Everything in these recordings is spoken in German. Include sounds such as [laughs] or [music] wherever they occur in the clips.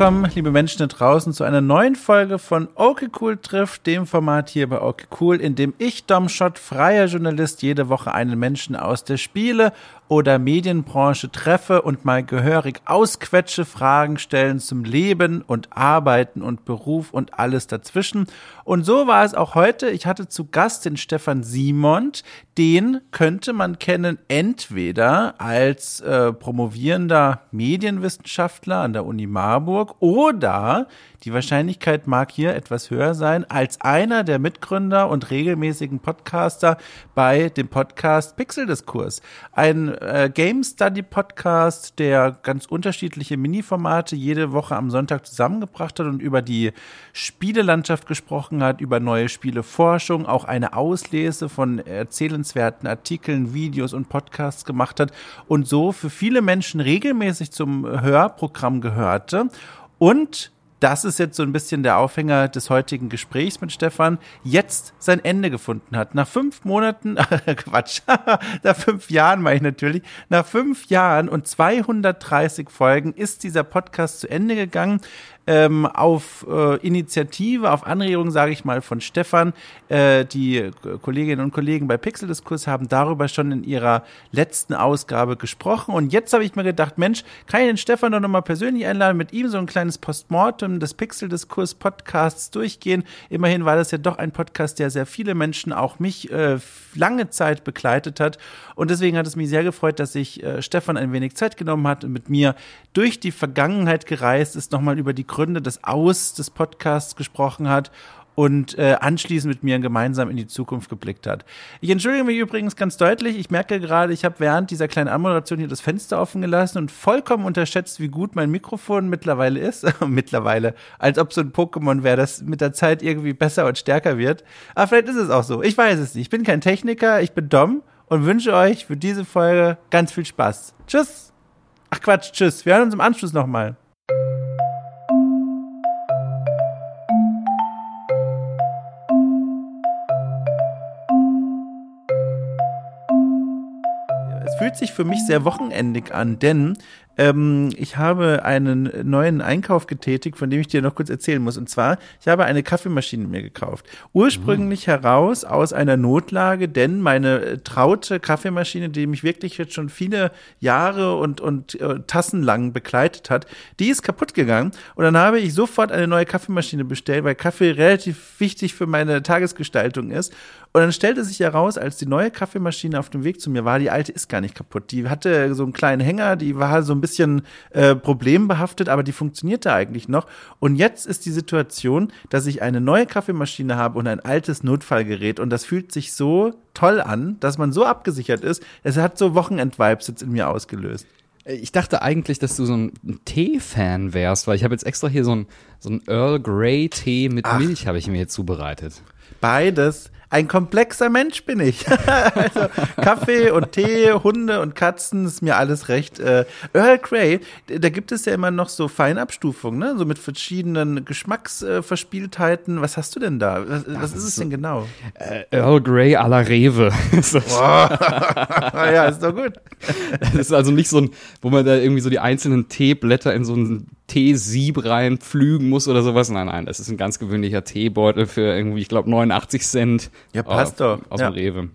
Willkommen, liebe Menschen da draußen, zu einer neuen Folge von Okay Cool trifft, dem Format hier bei Okay Cool, in dem ich, Dom Schott, freier Journalist, jede Woche einen Menschen aus der Spiele- oder Medienbranche treffe und mal gehörig ausquetsche, Fragen stellen zum Leben und Arbeiten und Beruf und alles dazwischen. Und so war es auch heute. Ich hatte zu Gast den Stefan Simond. Den könnte man kennen entweder als äh, promovierender Medienwissenschaftler an der Uni Marburg oder die Wahrscheinlichkeit mag hier etwas höher sein als einer der Mitgründer und regelmäßigen Podcaster bei dem Podcast Pixeldiskurs. Ein äh, Game Study Podcast, der ganz unterschiedliche Mini-Formate jede Woche am Sonntag zusammengebracht hat und über die Spielelandschaft gesprochen hat, über neue Spieleforschung, auch eine Auslese von erzählenswerten Artikeln, Videos und Podcasts gemacht hat und so für viele Menschen regelmäßig zum Hörprogramm gehörte und das ist jetzt so ein bisschen der Aufhänger des heutigen Gesprächs mit Stefan, jetzt sein Ende gefunden hat. Nach fünf Monaten, [laughs] Quatsch, [laughs] nach fünf Jahren meine ich natürlich, nach fünf Jahren und 230 Folgen ist dieser Podcast zu Ende gegangen ähm, auf äh, Initiative, auf Anregung, sage ich mal, von Stefan. Äh, die Kolleginnen und Kollegen bei Pixeldiskurs haben darüber schon in ihrer letzten Ausgabe gesprochen. Und jetzt habe ich mir gedacht, Mensch, kann ich den Stefan doch nochmal persönlich einladen, mit ihm so ein kleines Postmortem des Pixeldiskurs Podcasts durchgehen. Immerhin war das ja doch ein Podcast, der sehr viele Menschen, auch mich, äh, lange Zeit begleitet hat. Und deswegen hat es mich sehr gefreut, dass sich äh, Stefan ein wenig Zeit genommen hat und mit mir durch die Vergangenheit gereist ist, nochmal über die Gründe des Aus des Podcasts gesprochen hat und äh, anschließend mit mir gemeinsam in die Zukunft geblickt hat. Ich entschuldige mich übrigens ganz deutlich. Ich merke gerade, ich habe während dieser kleinen Anmoderation hier das Fenster offen gelassen und vollkommen unterschätzt, wie gut mein Mikrofon mittlerweile ist. [laughs] mittlerweile, als ob so ein Pokémon wäre, das mit der Zeit irgendwie besser und stärker wird. Aber vielleicht ist es auch so. Ich weiß es nicht. Ich bin kein Techniker, ich bin Dom und wünsche euch für diese Folge ganz viel Spaß. Tschüss! Ach Quatsch, tschüss. Wir hören uns im Anschluss nochmal. Fühlt sich für mich sehr wochenendig an, denn ähm, ich habe einen neuen Einkauf getätigt, von dem ich dir noch kurz erzählen muss. Und zwar, ich habe eine Kaffeemaschine mir gekauft. Ursprünglich mhm. heraus aus einer Notlage, denn meine äh, traute Kaffeemaschine, die mich wirklich jetzt schon viele Jahre und, und äh, Tassen lang begleitet hat, die ist kaputt gegangen. Und dann habe ich sofort eine neue Kaffeemaschine bestellt, weil Kaffee relativ wichtig für meine Tagesgestaltung ist. Und dann stellte sich heraus, als die neue Kaffeemaschine auf dem Weg zu mir war, die alte ist gar nicht kaputt. Die hatte so einen kleinen Hänger, die war so ein bisschen äh, problembehaftet, aber die funktionierte eigentlich noch. Und jetzt ist die Situation, dass ich eine neue Kaffeemaschine habe und ein altes Notfallgerät. Und das fühlt sich so toll an, dass man so abgesichert ist. Es hat so Wochenend-Vibes jetzt in mir ausgelöst. Ich dachte eigentlich, dass du so ein Tee-Fan wärst, weil ich habe jetzt extra hier so ein, so ein Earl Grey Tee mit Ach. Milch habe ich mir jetzt zubereitet. Beides ein komplexer Mensch bin ich. [laughs] also Kaffee und Tee, Hunde und Katzen ist mir alles recht. Äh, Earl Grey, da gibt es ja immer noch so Feinabstufungen, ne? so mit verschiedenen Geschmacksverspieltheiten. Was hast du denn da? Was, was ist, ist es so, denn genau? Äh, Earl Grey à la Rewe. [laughs] [laughs] ja, ist doch gut. Das ist also nicht so ein, wo man da irgendwie so die einzelnen Teeblätter in so ein Teesieb reinpflügen muss oder sowas. Nein, nein, das ist ein ganz gewöhnlicher Teebeutel für irgendwie, ich glaube, 89 Cent. Ja, passt doch. Aus ja. dem Rewe.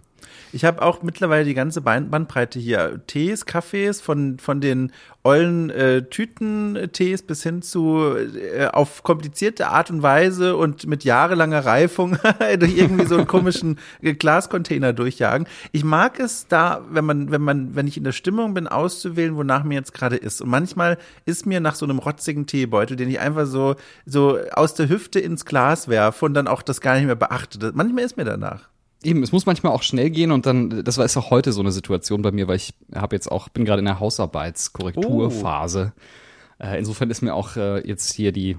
Ich habe auch mittlerweile die ganze Bandbreite hier. Tees, Kaffees, von, von den ollen äh, Tütentees bis hin zu äh, auf komplizierte Art und Weise und mit jahrelanger Reifung [laughs] durch irgendwie so einen komischen Glascontainer durchjagen. Ich mag es da, wenn man, wenn man, wenn ich in der Stimmung bin, auszuwählen, wonach mir jetzt gerade ist. Und manchmal ist mir nach so einem rotzigen Teebeutel, den ich einfach so, so aus der Hüfte ins Glas werfe und dann auch das gar nicht mehr beachte. Manchmal ist mir danach. Eben, es muss manchmal auch schnell gehen und dann, das war ist auch heute so eine Situation bei mir, weil ich habe jetzt auch, bin gerade in der Hausarbeitskorrekturphase. Oh. Äh, insofern ist mir auch äh, jetzt hier die,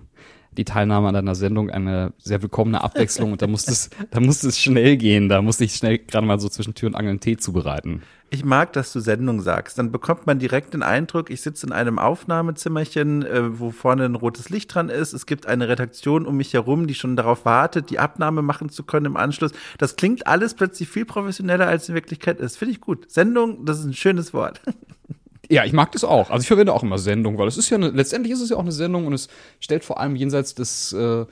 die Teilnahme an deiner Sendung eine sehr willkommene Abwechslung und da musste es, da musste es schnell gehen. Da musste ich schnell gerade mal so zwischen Tür und Angel einen Tee zubereiten. Ich mag, dass du Sendung sagst. Dann bekommt man direkt den Eindruck, ich sitze in einem Aufnahmezimmerchen, äh, wo vorne ein rotes Licht dran ist. Es gibt eine Redaktion um mich herum, die schon darauf wartet, die Abnahme machen zu können im Anschluss. Das klingt alles plötzlich viel professioneller, als in Wirklichkeit ist. Finde ich gut. Sendung, das ist ein schönes Wort. [laughs] Ja, ich mag das auch. Also ich verwende auch immer Sendung, weil es ist ja eine, letztendlich ist es ja auch eine Sendung und es stellt vor allem jenseits des äh,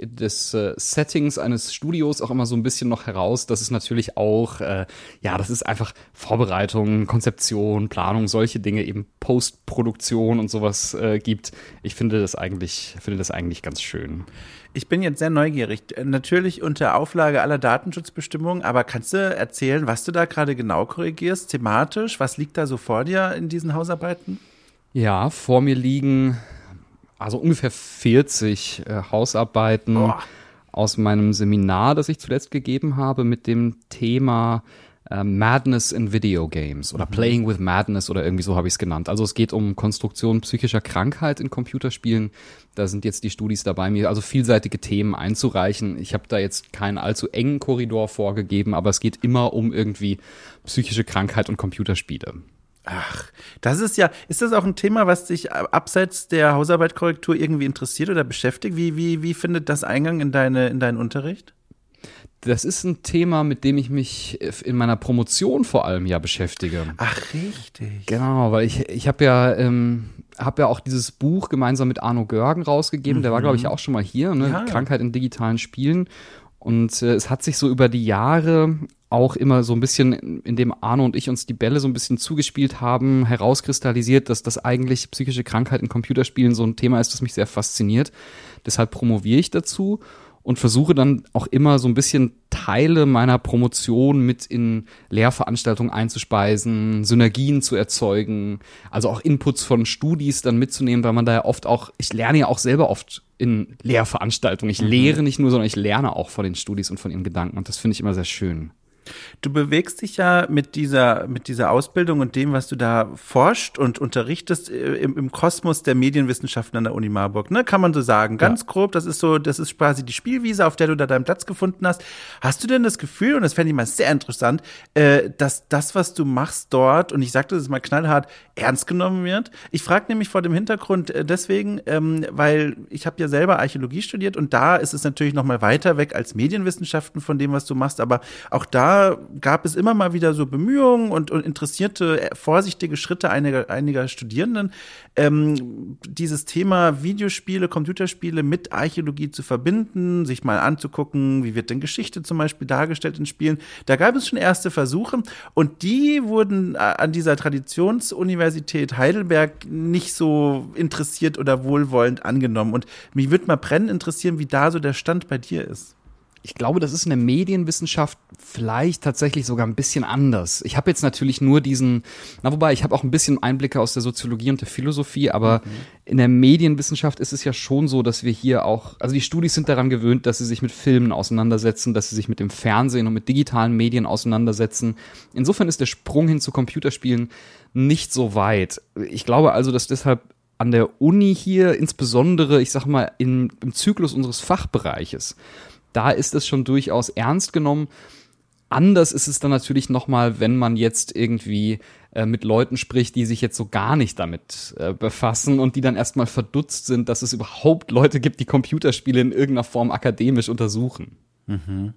des äh, Settings eines Studios auch immer so ein bisschen noch heraus, dass es natürlich auch, äh, ja, das ist einfach Vorbereitung, Konzeption, Planung, solche Dinge, eben Postproduktion und sowas äh, gibt. Ich finde das eigentlich, finde das eigentlich ganz schön. Ich bin jetzt sehr neugierig. Natürlich unter Auflage aller Datenschutzbestimmungen, aber kannst du erzählen, was du da gerade genau korrigierst, thematisch? Was liegt da so vor dir in diesen Hausarbeiten? Ja, vor mir liegen also ungefähr 40 äh, Hausarbeiten oh. aus meinem Seminar, das ich zuletzt gegeben habe, mit dem Thema äh, Madness in Video Games oder mhm. Playing with Madness oder irgendwie so habe ich es genannt. Also es geht um Konstruktion psychischer Krankheit in Computerspielen. Da sind jetzt die Studis dabei, mir also vielseitige Themen einzureichen. Ich habe da jetzt keinen allzu engen Korridor vorgegeben, aber es geht immer um irgendwie psychische Krankheit und Computerspiele. Ach, das ist ja, ist das auch ein Thema, was dich abseits der Hausarbeitkorrektur irgendwie interessiert oder beschäftigt? Wie, wie, wie findet das Eingang in, deine, in deinen Unterricht? Das ist ein Thema, mit dem ich mich in meiner Promotion vor allem ja beschäftige. Ach, richtig. Genau, weil ich, ich habe ja, ähm, hab ja auch dieses Buch gemeinsam mit Arno Görgen rausgegeben. Mhm. Der war, glaube ich, auch schon mal hier, ne? Ja. Krankheit in digitalen Spielen. Und äh, es hat sich so über die Jahre auch immer so ein bisschen, in dem Arno und ich uns die Bälle so ein bisschen zugespielt haben, herauskristallisiert, dass das eigentlich psychische Krankheit in Computerspielen so ein Thema ist, das mich sehr fasziniert. Deshalb promoviere ich dazu und versuche dann auch immer so ein bisschen Teile meiner Promotion mit in Lehrveranstaltungen einzuspeisen, Synergien zu erzeugen, also auch Inputs von Studis dann mitzunehmen, weil man da ja oft auch, ich lerne ja auch selber oft in Lehrveranstaltungen. Ich mhm. lehre nicht nur, sondern ich lerne auch von den Studis und von ihren Gedanken und das finde ich immer sehr schön. Du bewegst dich ja mit dieser, mit dieser Ausbildung und dem, was du da forscht und unterrichtest äh, im, im Kosmos der Medienwissenschaften an der Uni Marburg, ne? Kann man so sagen. Ganz ja. grob, das ist so, das ist quasi die Spielwiese, auf der du da deinen Platz gefunden hast. Hast du denn das Gefühl, und das fände ich mal sehr interessant, äh, dass das, was du machst dort, und ich sage das mal knallhart, ernst genommen wird? Ich frage nämlich vor dem Hintergrund äh, deswegen, ähm, weil ich habe ja selber Archäologie studiert und da ist es natürlich noch mal weiter weg als Medienwissenschaften von dem, was du machst, aber auch da gab es immer mal wieder so Bemühungen und, und interessierte, äh, vorsichtige Schritte einiger, einiger Studierenden, ähm, dieses Thema Videospiele, Computerspiele mit Archäologie zu verbinden, sich mal anzugucken, wie wird denn Geschichte zum Beispiel dargestellt in Spielen. Da gab es schon erste Versuche und die wurden äh, an dieser Traditionsuniversität Heidelberg nicht so interessiert oder wohlwollend angenommen. Und mich würde mal brennend interessieren, wie da so der Stand bei dir ist ich glaube, das ist in der Medienwissenschaft vielleicht tatsächlich sogar ein bisschen anders. Ich habe jetzt natürlich nur diesen, na wobei, ich habe auch ein bisschen Einblicke aus der Soziologie und der Philosophie, aber mhm. in der Medienwissenschaft ist es ja schon so, dass wir hier auch, also die Studis sind daran gewöhnt, dass sie sich mit Filmen auseinandersetzen, dass sie sich mit dem Fernsehen und mit digitalen Medien auseinandersetzen. Insofern ist der Sprung hin zu Computerspielen nicht so weit. Ich glaube also, dass deshalb an der Uni hier, insbesondere, ich sag mal, in, im Zyklus unseres Fachbereiches, da ist es schon durchaus ernst genommen. Anders ist es dann natürlich nochmal, wenn man jetzt irgendwie äh, mit Leuten spricht, die sich jetzt so gar nicht damit äh, befassen und die dann erstmal verdutzt sind, dass es überhaupt Leute gibt, die Computerspiele in irgendeiner Form akademisch untersuchen. Mhm.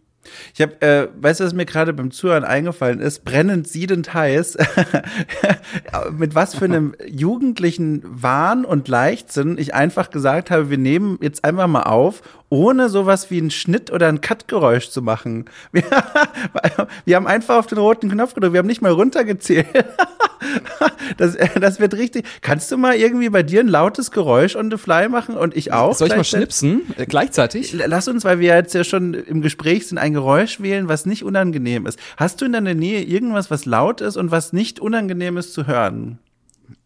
Ich habe, äh, weißt du, was mir gerade beim Zuhören eingefallen ist? Brennend, siedend heiß. [laughs] Mit was für einem jugendlichen Wahn und Leichtsinn ich einfach gesagt habe, wir nehmen jetzt einfach mal auf ohne sowas wie einen Schnitt oder ein Cut-Geräusch zu machen. [laughs] Wir, wir, haben einfach auf den roten Knopf gedrückt, wir haben nicht mal runtergezählt. [laughs] Das, das wird richtig. Kannst du mal irgendwie bei dir ein lautes Geräusch on the fly machen und ich auch? Soll ich mal schnipsen? Äh, gleichzeitig? Lass uns, weil wir jetzt ja schon im Gespräch sind, ein Geräusch wählen, was nicht unangenehm ist. Hast du in deiner Nähe irgendwas, was laut ist und was nicht unangenehm ist zu hören?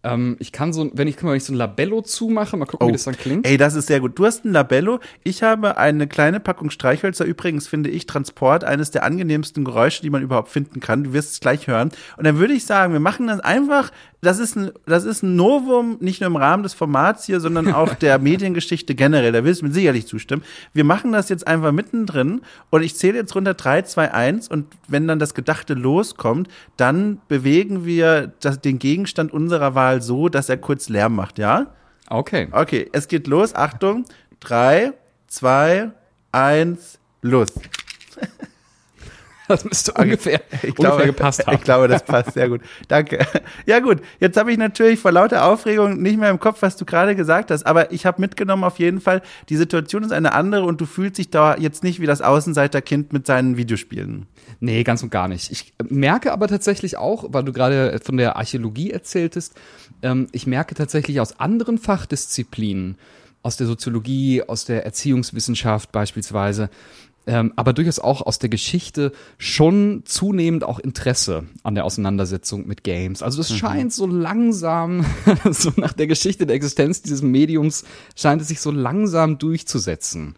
Ähm, ich kann so, wenn ich, guck mal, wenn ich so ein Labello zumache, mal gucken, oh. wie das dann klingt. Ey, das ist sehr gut. Du hast ein Labello. Ich habe eine kleine Packung Streichhölzer. Übrigens finde ich Transport eines der angenehmsten Geräusche, die man überhaupt finden kann. Du wirst es gleich hören. Und dann würde ich sagen, wir machen das einfach das ist ein, das ist ein Novum, nicht nur im Rahmen des Formats hier, sondern auch [laughs] der Mediengeschichte generell. Da willst du mir sicherlich zustimmen. Wir machen das jetzt einfach mittendrin und ich zähle jetzt runter 3, 2, 1 und wenn dann das Gedachte loskommt, dann bewegen wir das, den Gegenstand unserer Wahl so, dass er kurz Lärm macht, ja? Okay. Okay, es geht los. Achtung. 3, 2, 1, los. Das müsste ungefähr, ich ungefähr glaube, gepasst [laughs] haben. Ich glaube, das passt sehr gut. Danke. Ja gut, jetzt habe ich natürlich vor lauter Aufregung nicht mehr im Kopf, was du gerade gesagt hast, aber ich habe mitgenommen auf jeden Fall, die Situation ist eine andere und du fühlst dich da jetzt nicht wie das Außenseiterkind mit seinen Videospielen. Nee, ganz und gar nicht. Ich merke aber tatsächlich auch, weil du gerade von der Archäologie erzähltest, ähm, ich merke tatsächlich aus anderen Fachdisziplinen, aus der Soziologie, aus der Erziehungswissenschaft beispielsweise, ähm, aber durchaus auch aus der Geschichte schon zunehmend auch Interesse an der Auseinandersetzung mit Games. Also das mhm. scheint so langsam, [laughs] so nach der Geschichte der Existenz dieses Mediums, scheint es sich so langsam durchzusetzen.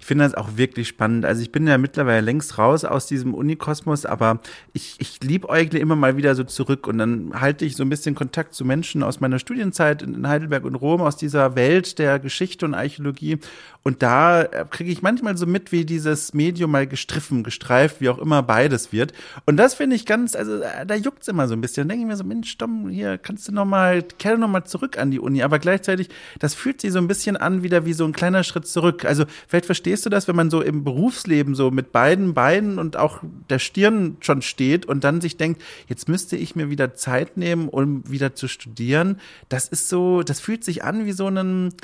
Ich finde das auch wirklich spannend. Also ich bin ja mittlerweile längst raus aus diesem Unikosmos, aber ich, ich liebäugle immer mal wieder so zurück und dann halte ich so ein bisschen Kontakt zu Menschen aus meiner Studienzeit in Heidelberg und Rom, aus dieser Welt der Geschichte und Archäologie. Und da kriege ich manchmal so mit, wie dieses Medium mal gestriffen, gestreift, wie auch immer beides wird. Und das finde ich ganz, also da juckt's immer so ein bisschen. Dann denke ich mir so, Mensch, Dom, hier kannst du noch mal, kehr noch mal zurück an die Uni. Aber gleichzeitig, das fühlt sich so ein bisschen an, wieder wie so ein kleiner Schritt zurück. Also vielleicht verstehe verstehst du das, wenn man so im Berufsleben so mit beiden Beinen und auch der Stirn schon steht und dann sich denkt, jetzt müsste ich mir wieder Zeit nehmen, um wieder zu studieren? Das ist so, das fühlt sich an wie so ein,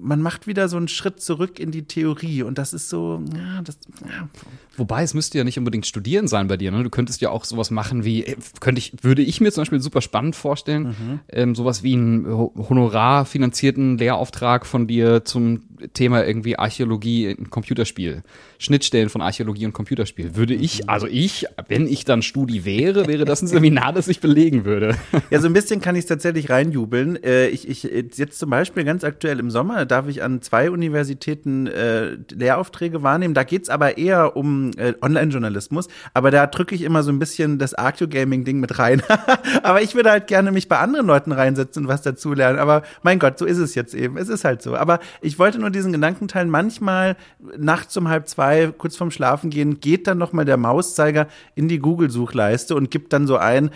man macht wieder so einen Schritt zurück in die Theorie und das ist so, ja, das. Ja. Wobei es müsste ja nicht unbedingt studieren sein bei dir. Ne? Du könntest ja auch sowas machen wie, äh, könnte ich, würde ich mir zum Beispiel super spannend vorstellen, mhm. ähm, sowas wie einen honorarfinanzierten Lehrauftrag von dir zum Thema irgendwie Archäologie in Computerspiel, Schnittstellen von Archäologie und Computerspiel. Würde ich, mhm. also ich, wenn ich dann Studi wäre, wäre das ein Seminar, das ich belegen würde. Ja, so ein bisschen kann ich es tatsächlich reinjubeln. Äh, ich, ich jetzt zum Beispiel ganz aktuell im Sommer darf ich an zwei Universitäten äh, Lehraufträge wahrnehmen. Da geht's aber eher um äh, Online-Journalismus. Aber da drücke ich immer so ein bisschen das Archeo-Gaming-Ding mit rein. [laughs] aber ich würde halt gerne mich bei anderen Leuten reinsetzen und was dazulernen. Aber mein Gott, so ist es jetzt eben. Es ist halt so. Aber ich wollte nur diesen Gedanken teilen. Manchmal nachts um halb zwei, kurz vorm Schlafen gehen, geht dann nochmal der Mauszeiger in die Google-Suchleiste und gibt dann so ein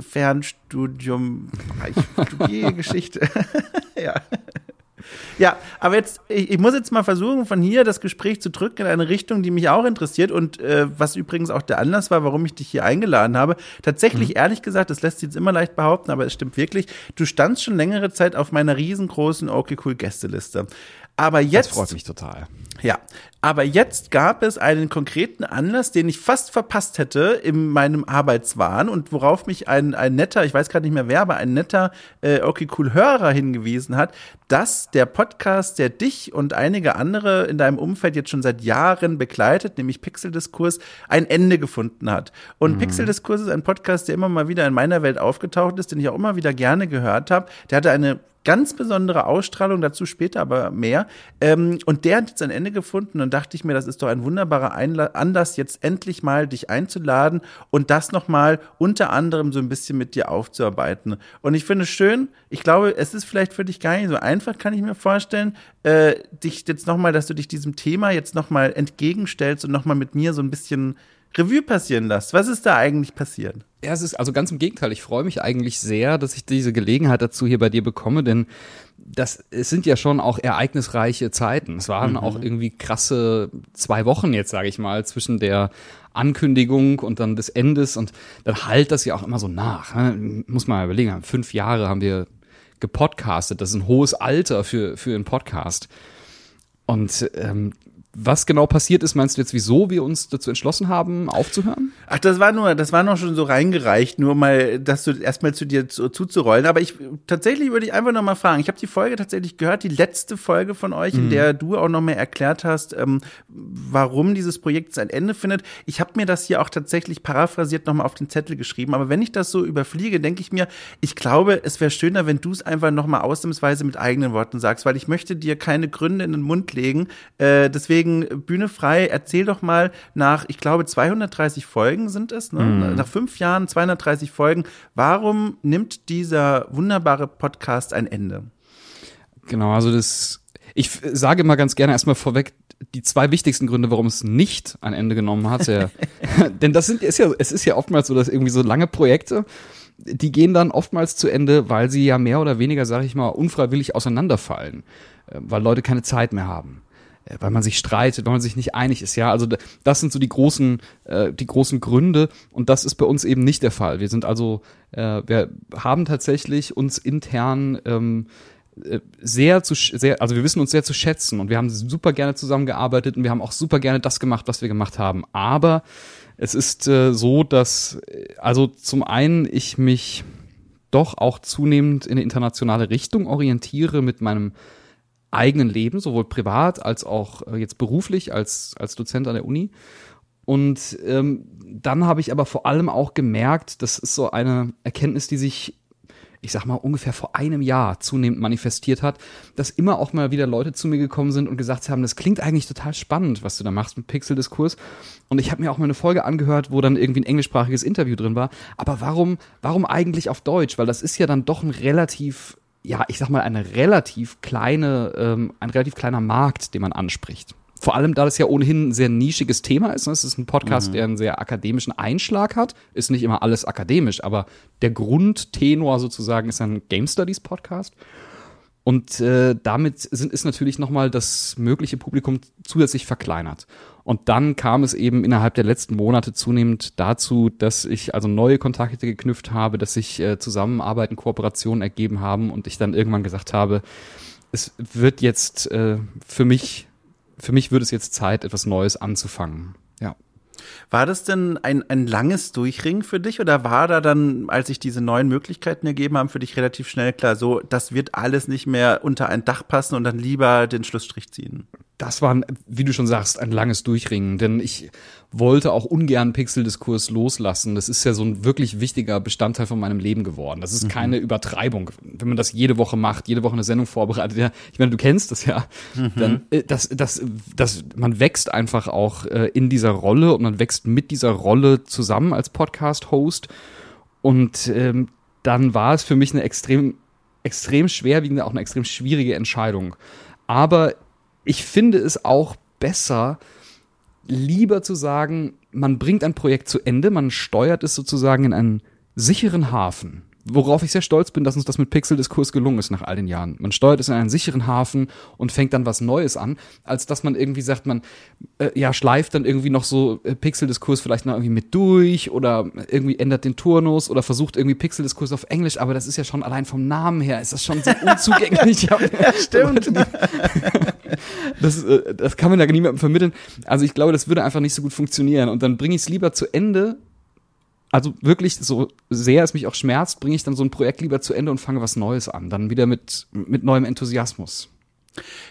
Fernstudium, Geschichte. [laughs] ja. Ja, aber jetzt, ich, ich, muss jetzt mal versuchen, von hier das Gespräch zu drücken in eine Richtung, die mich auch interessiert und äh, was übrigens auch der Anlass war, warum ich dich hier eingeladen habe. Tatsächlich, mhm. ehrlich gesagt, das lässt sich jetzt immer leicht behaupten, aber es stimmt wirklich, du standst schon längere Zeit auf meiner riesengroßen Okay Cool Gästeliste. Aber jetzt. Das freut mich total. Ja, aber jetzt gab es einen konkreten Anlass, den ich fast verpasst hätte in meinem Arbeitswahn und worauf mich ein, ein netter, ich weiß gerade nicht mehr wer, aber ein netter äh, Okay Cool Hörer hingewiesen hat, dass der Podcast, der dich und einige andere in deinem Umfeld jetzt schon seit Jahren begleitet, nämlich Pixeldiskurs, ein Ende gefunden hat. Und mhm. Pixeldiskurs ist ein Podcast, der immer mal wieder in meiner Welt aufgetaucht ist, den ich auch immer wieder gerne gehört habe. Der hatte eine ganz besondere Ausstrahlung, dazu später aber mehr. Ähm, und der hat jetzt ein Ende gefunden und dachte ich mir, das ist doch ein wunderbarer Einla Anlass, jetzt endlich mal dich einzuladen und das nochmal unter anderem so ein bisschen mit dir aufzuarbeiten. Und ich finde es schön, ich glaube, es ist vielleicht für dich gar nicht so einfach, kann ich mir vorstellen, äh, dich jetzt nochmal, dass du dich diesem Thema jetzt nochmal entgegenstellst und nochmal mit mir so ein bisschen Revue passieren lässt. Was ist da eigentlich passiert? Ja, es ist also ganz im Gegenteil. Ich freue mich eigentlich sehr, dass ich diese Gelegenheit dazu hier bei dir bekomme, denn das es sind ja schon auch ereignisreiche Zeiten. Es waren mhm. auch irgendwie krasse zwei Wochen jetzt, sage ich mal, zwischen der Ankündigung und dann des Endes und dann halt das ja auch immer so nach. Ne? Muss man mal überlegen, fünf Jahre haben wir gepodcastet. Das ist ein hohes Alter für, für einen Podcast. Und ähm, was genau passiert ist, meinst du jetzt, wieso wir uns dazu entschlossen haben, aufzuhören? Ach, das war nur, das war noch schon so reingereicht, nur mal, dass du erstmal zu dir zu, zuzurollen. Aber ich tatsächlich würde ich einfach noch mal fragen. Ich habe die Folge tatsächlich gehört, die letzte Folge von euch, mhm. in der du auch noch mehr erklärt hast, ähm, warum dieses Projekt sein Ende findet. Ich habe mir das hier auch tatsächlich paraphrasiert noch mal auf den Zettel geschrieben. Aber wenn ich das so überfliege, denke ich mir, ich glaube, es wäre schöner, wenn du es einfach noch mal ausnahmsweise mit eigenen Worten sagst, weil ich möchte dir keine Gründe in den Mund legen. Äh, deswegen deswegen Bühne frei, erzähl doch mal nach, ich glaube, 230 Folgen sind es, ne? Mhm. nach fünf Jahren 230 Folgen, warum nimmt dieser wunderbare Podcast ein Ende? Genau, also das, ich sage immer ganz gerne erstmal vorweg, die zwei wichtigsten Gründe, warum es nicht ein Ende genommen hat, ja, [laughs] [laughs] denn das sind, ist ja, es ist ja oftmals so, dass irgendwie so lange Projekte, die gehen dann oftmals zu Ende, weil sie ja mehr oder weniger, sage ich mal, unfreiwillig auseinanderfallen, äh, weil Leute keine Zeit mehr haben. Äh, weil man sich streitet, weil man sich nicht einig ist. Ja, also das sind so die großen, äh, die großen Gründe und das ist bei uns eben nicht der Fall. Wir sind also, äh, wir haben tatsächlich uns intern ähm, äh, sehr zu sehr, also wir wissen uns sehr zu schätzen und wir haben super gerne zusammengearbeitet und wir haben auch super gerne das gemacht, was wir gemacht haben. Aber es ist äh, so, dass äh, also zum einen ich mich doch auch zunehmend in eine internationale Richtung orientiere mit meinem eigenen Leben, sowohl privat als auch äh, jetzt beruflich als, als Dozent an der Uni. Und ähm, dann habe ich aber vor allem auch gemerkt, das ist so eine Erkenntnis, die sich ich sag mal, ungefähr vor einem Jahr zunehmend manifestiert hat, dass immer auch mal wieder Leute zu mir gekommen sind und gesagt haben, das klingt eigentlich total spannend, was du da machst mit Pixel-Diskurs. Und ich habe mir auch mal eine Folge angehört, wo dann irgendwie ein englischsprachiges Interview drin war. Aber warum, warum eigentlich auf Deutsch? Weil das ist ja dann doch ein relativ ja, ich sag mal, eine relativ kleine, ähm, ein relativ kleiner Markt, den man anspricht. Vor allem, da das ja ohnehin ein sehr nischiges Thema ist. Ne? Es ist ein Podcast, mhm. der einen sehr akademischen Einschlag hat. Ist nicht immer alles akademisch, aber der Grundtenor sozusagen ist ein Game Studies Podcast. Und äh, damit sind, ist natürlich nochmal das mögliche Publikum zusätzlich verkleinert. Und dann kam es eben innerhalb der letzten Monate zunehmend dazu, dass ich also neue Kontakte geknüpft habe, dass sich äh, Zusammenarbeiten, Kooperationen ergeben haben und ich dann irgendwann gesagt habe, es wird jetzt äh, für mich für mich wird es jetzt Zeit, etwas Neues anzufangen. War das denn ein, ein langes Durchringen für dich oder war da dann, als sich diese neuen Möglichkeiten ergeben haben, für dich relativ schnell klar, so, das wird alles nicht mehr unter ein Dach passen und dann lieber den Schlussstrich ziehen? Das war, wie du schon sagst, ein langes Durchringen, denn ich wollte auch ungern Pixeldiskurs loslassen. Das ist ja so ein wirklich wichtiger Bestandteil von meinem Leben geworden. Das ist mhm. keine Übertreibung. Wenn man das jede Woche macht, jede Woche eine Sendung vorbereitet, ja, ich meine, du kennst das ja, mhm. dann, äh, das, das, das, man wächst einfach auch äh, in dieser Rolle und man wächst mit dieser Rolle zusammen als Podcast-Host. Und ähm, dann war es für mich eine extrem, extrem schwerwiegende, auch eine extrem schwierige Entscheidung. Aber ich finde es auch besser, lieber zu sagen, man bringt ein Projekt zu Ende, man steuert es sozusagen in einen sicheren Hafen worauf ich sehr stolz bin, dass uns das mit Pixel-Diskurs gelungen ist nach all den Jahren. Man steuert es in einen sicheren Hafen und fängt dann was Neues an, als dass man irgendwie sagt, man äh, ja schleift dann irgendwie noch so äh, Pixel-Diskurs vielleicht noch irgendwie mit durch oder irgendwie ändert den Turnus oder versucht irgendwie Pixel-Diskurs auf Englisch, aber das ist ja schon allein vom Namen her, ist das schon sehr unzugänglich. [laughs] ja, stimmt. [laughs] das, äh, das kann man ja niemandem vermitteln. Also ich glaube, das würde einfach nicht so gut funktionieren und dann bringe ich es lieber zu Ende also wirklich, so sehr es mich auch schmerzt, bringe ich dann so ein Projekt lieber zu Ende und fange was Neues an. Dann wieder mit, mit neuem Enthusiasmus.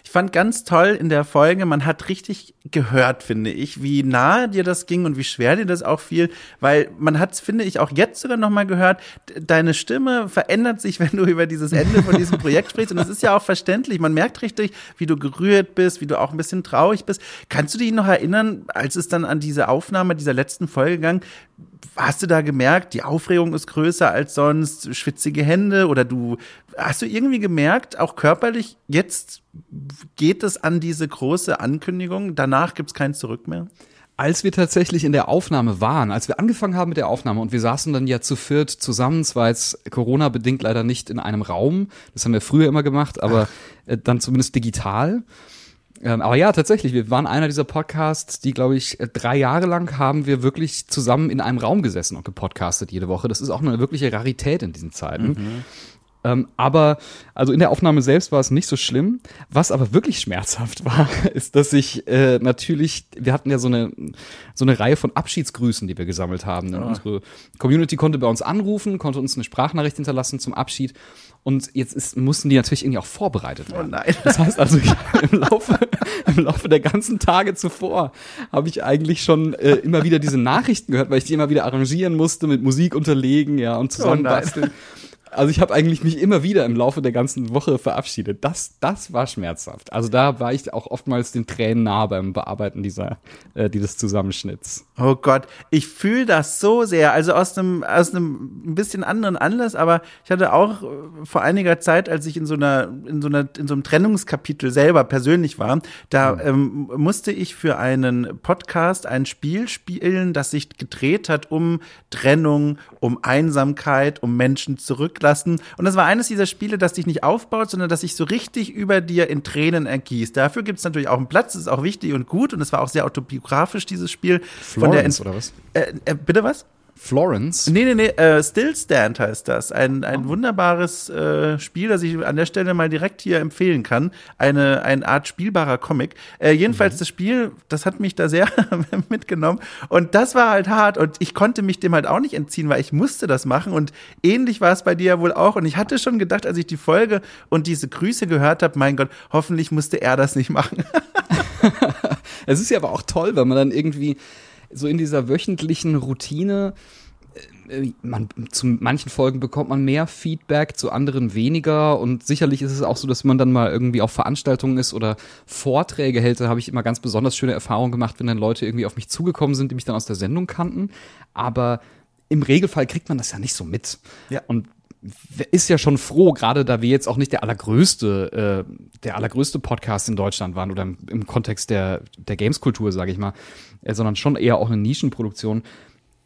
Ich fand ganz toll in der Folge, man hat richtig gehört, finde ich, wie nah dir das ging und wie schwer dir das auch fiel, weil man hat, finde ich, auch jetzt sogar noch mal gehört, deine Stimme verändert sich, [laughs] wenn du über dieses Ende von diesem Projekt sprichst und das ist ja auch verständlich. Man merkt richtig, wie du gerührt bist, wie du auch ein bisschen traurig bist. Kannst du dich noch erinnern, als es dann an diese Aufnahme dieser letzten Folge ging, hast du da gemerkt, die Aufregung ist größer als sonst, schwitzige Hände oder du, hast du irgendwie gemerkt, auch körperlich, jetzt geht es an diese große Ankündigung, danach gibt es kein Zurück mehr? als wir tatsächlich in der Aufnahme waren, als wir angefangen haben mit der Aufnahme und wir saßen dann ja zu viert zusammen, zwar jetzt Corona-bedingt leider nicht in einem Raum, das haben wir früher immer gemacht, aber äh, dann zumindest digital. Ähm, aber ja, tatsächlich, wir waren einer dieser Podcasts, die, glaube ich, drei Jahre lang haben wir wirklich zusammen in einem Raum gesessen und gepodcastet jede Woche. Das ist auch eine wirkliche Rarität in diesen Zeiten. Mhm. Ähm, aber also in der Aufnahme selbst war es nicht so schlimm. Was aber wirklich schmerzhaft [laughs] war, ist, dass ich äh, natürlich, wir hatten ja so eine so eine Reihe von Abschiedsgrüßen, die wir gesammelt haben. Oh. Unsere Community konnte bei uns anrufen, konnte uns eine Sprachnachricht hinterlassen zum Abschied. Und jetzt ist, mussten die natürlich irgendwie auch vorbereitet oh werden. Oh nein. Das heißt also, [laughs] im Laufe, im Laufe der ganzen Tage zuvor habe ich eigentlich schon äh, immer wieder diese Nachrichten gehört, weil ich die immer wieder arrangieren musste, mit Musik unterlegen, ja, und zusammenbasteln. Oh also ich habe eigentlich mich immer wieder im Laufe der ganzen Woche verabschiedet. Das, das war schmerzhaft. Also da war ich auch oftmals den Tränen nah beim Bearbeiten dieser, äh, dieses Zusammenschnitts. Oh Gott, ich fühle das so sehr. Also aus einem, aus einem ein bisschen anderen Anlass, aber ich hatte auch äh, vor einiger Zeit, als ich in so einer, in so einer, in so einem Trennungskapitel selber persönlich war, da mhm. ähm, musste ich für einen Podcast ein Spiel spielen, das sich gedreht hat um Trennung, um Einsamkeit, um Menschen zurück zurücklassen. Und das war eines dieser Spiele, das dich nicht aufbaut, sondern das sich so richtig über dir in Tränen ergießt. Dafür gibt es natürlich auch einen Platz, das ist auch wichtig und gut und es war auch sehr autobiografisch, dieses Spiel. Florence, Von der, oder was? Äh, äh, bitte was? Florence? Nee, nee, nee, äh, Still Stand heißt das. Ein, ein oh. wunderbares äh, Spiel, das ich an der Stelle mal direkt hier empfehlen kann. Eine, eine Art spielbarer Comic. Äh, jedenfalls mhm. das Spiel, das hat mich da sehr [laughs] mitgenommen. Und das war halt hart und ich konnte mich dem halt auch nicht entziehen, weil ich musste das machen. Und ähnlich war es bei dir ja wohl auch. Und ich hatte schon gedacht, als ich die Folge und diese Grüße gehört habe, mein Gott, hoffentlich musste er das nicht machen. [laughs] es ist ja aber auch toll, wenn man dann irgendwie so in dieser wöchentlichen Routine äh, äh, man, zu manchen Folgen bekommt man mehr Feedback, zu anderen weniger. Und sicherlich ist es auch so, dass man dann mal irgendwie auf Veranstaltungen ist oder Vorträge hält. Da habe ich immer ganz besonders schöne Erfahrungen gemacht, wenn dann Leute irgendwie auf mich zugekommen sind, die mich dann aus der Sendung kannten. Aber im Regelfall kriegt man das ja nicht so mit. Ja. Und ist ja schon froh, gerade da wir jetzt auch nicht der allergrößte, äh, der allergrößte Podcast in Deutschland waren oder im, im Kontext der, der Games-Kultur, sage ich mal, äh, sondern schon eher auch eine Nischenproduktion,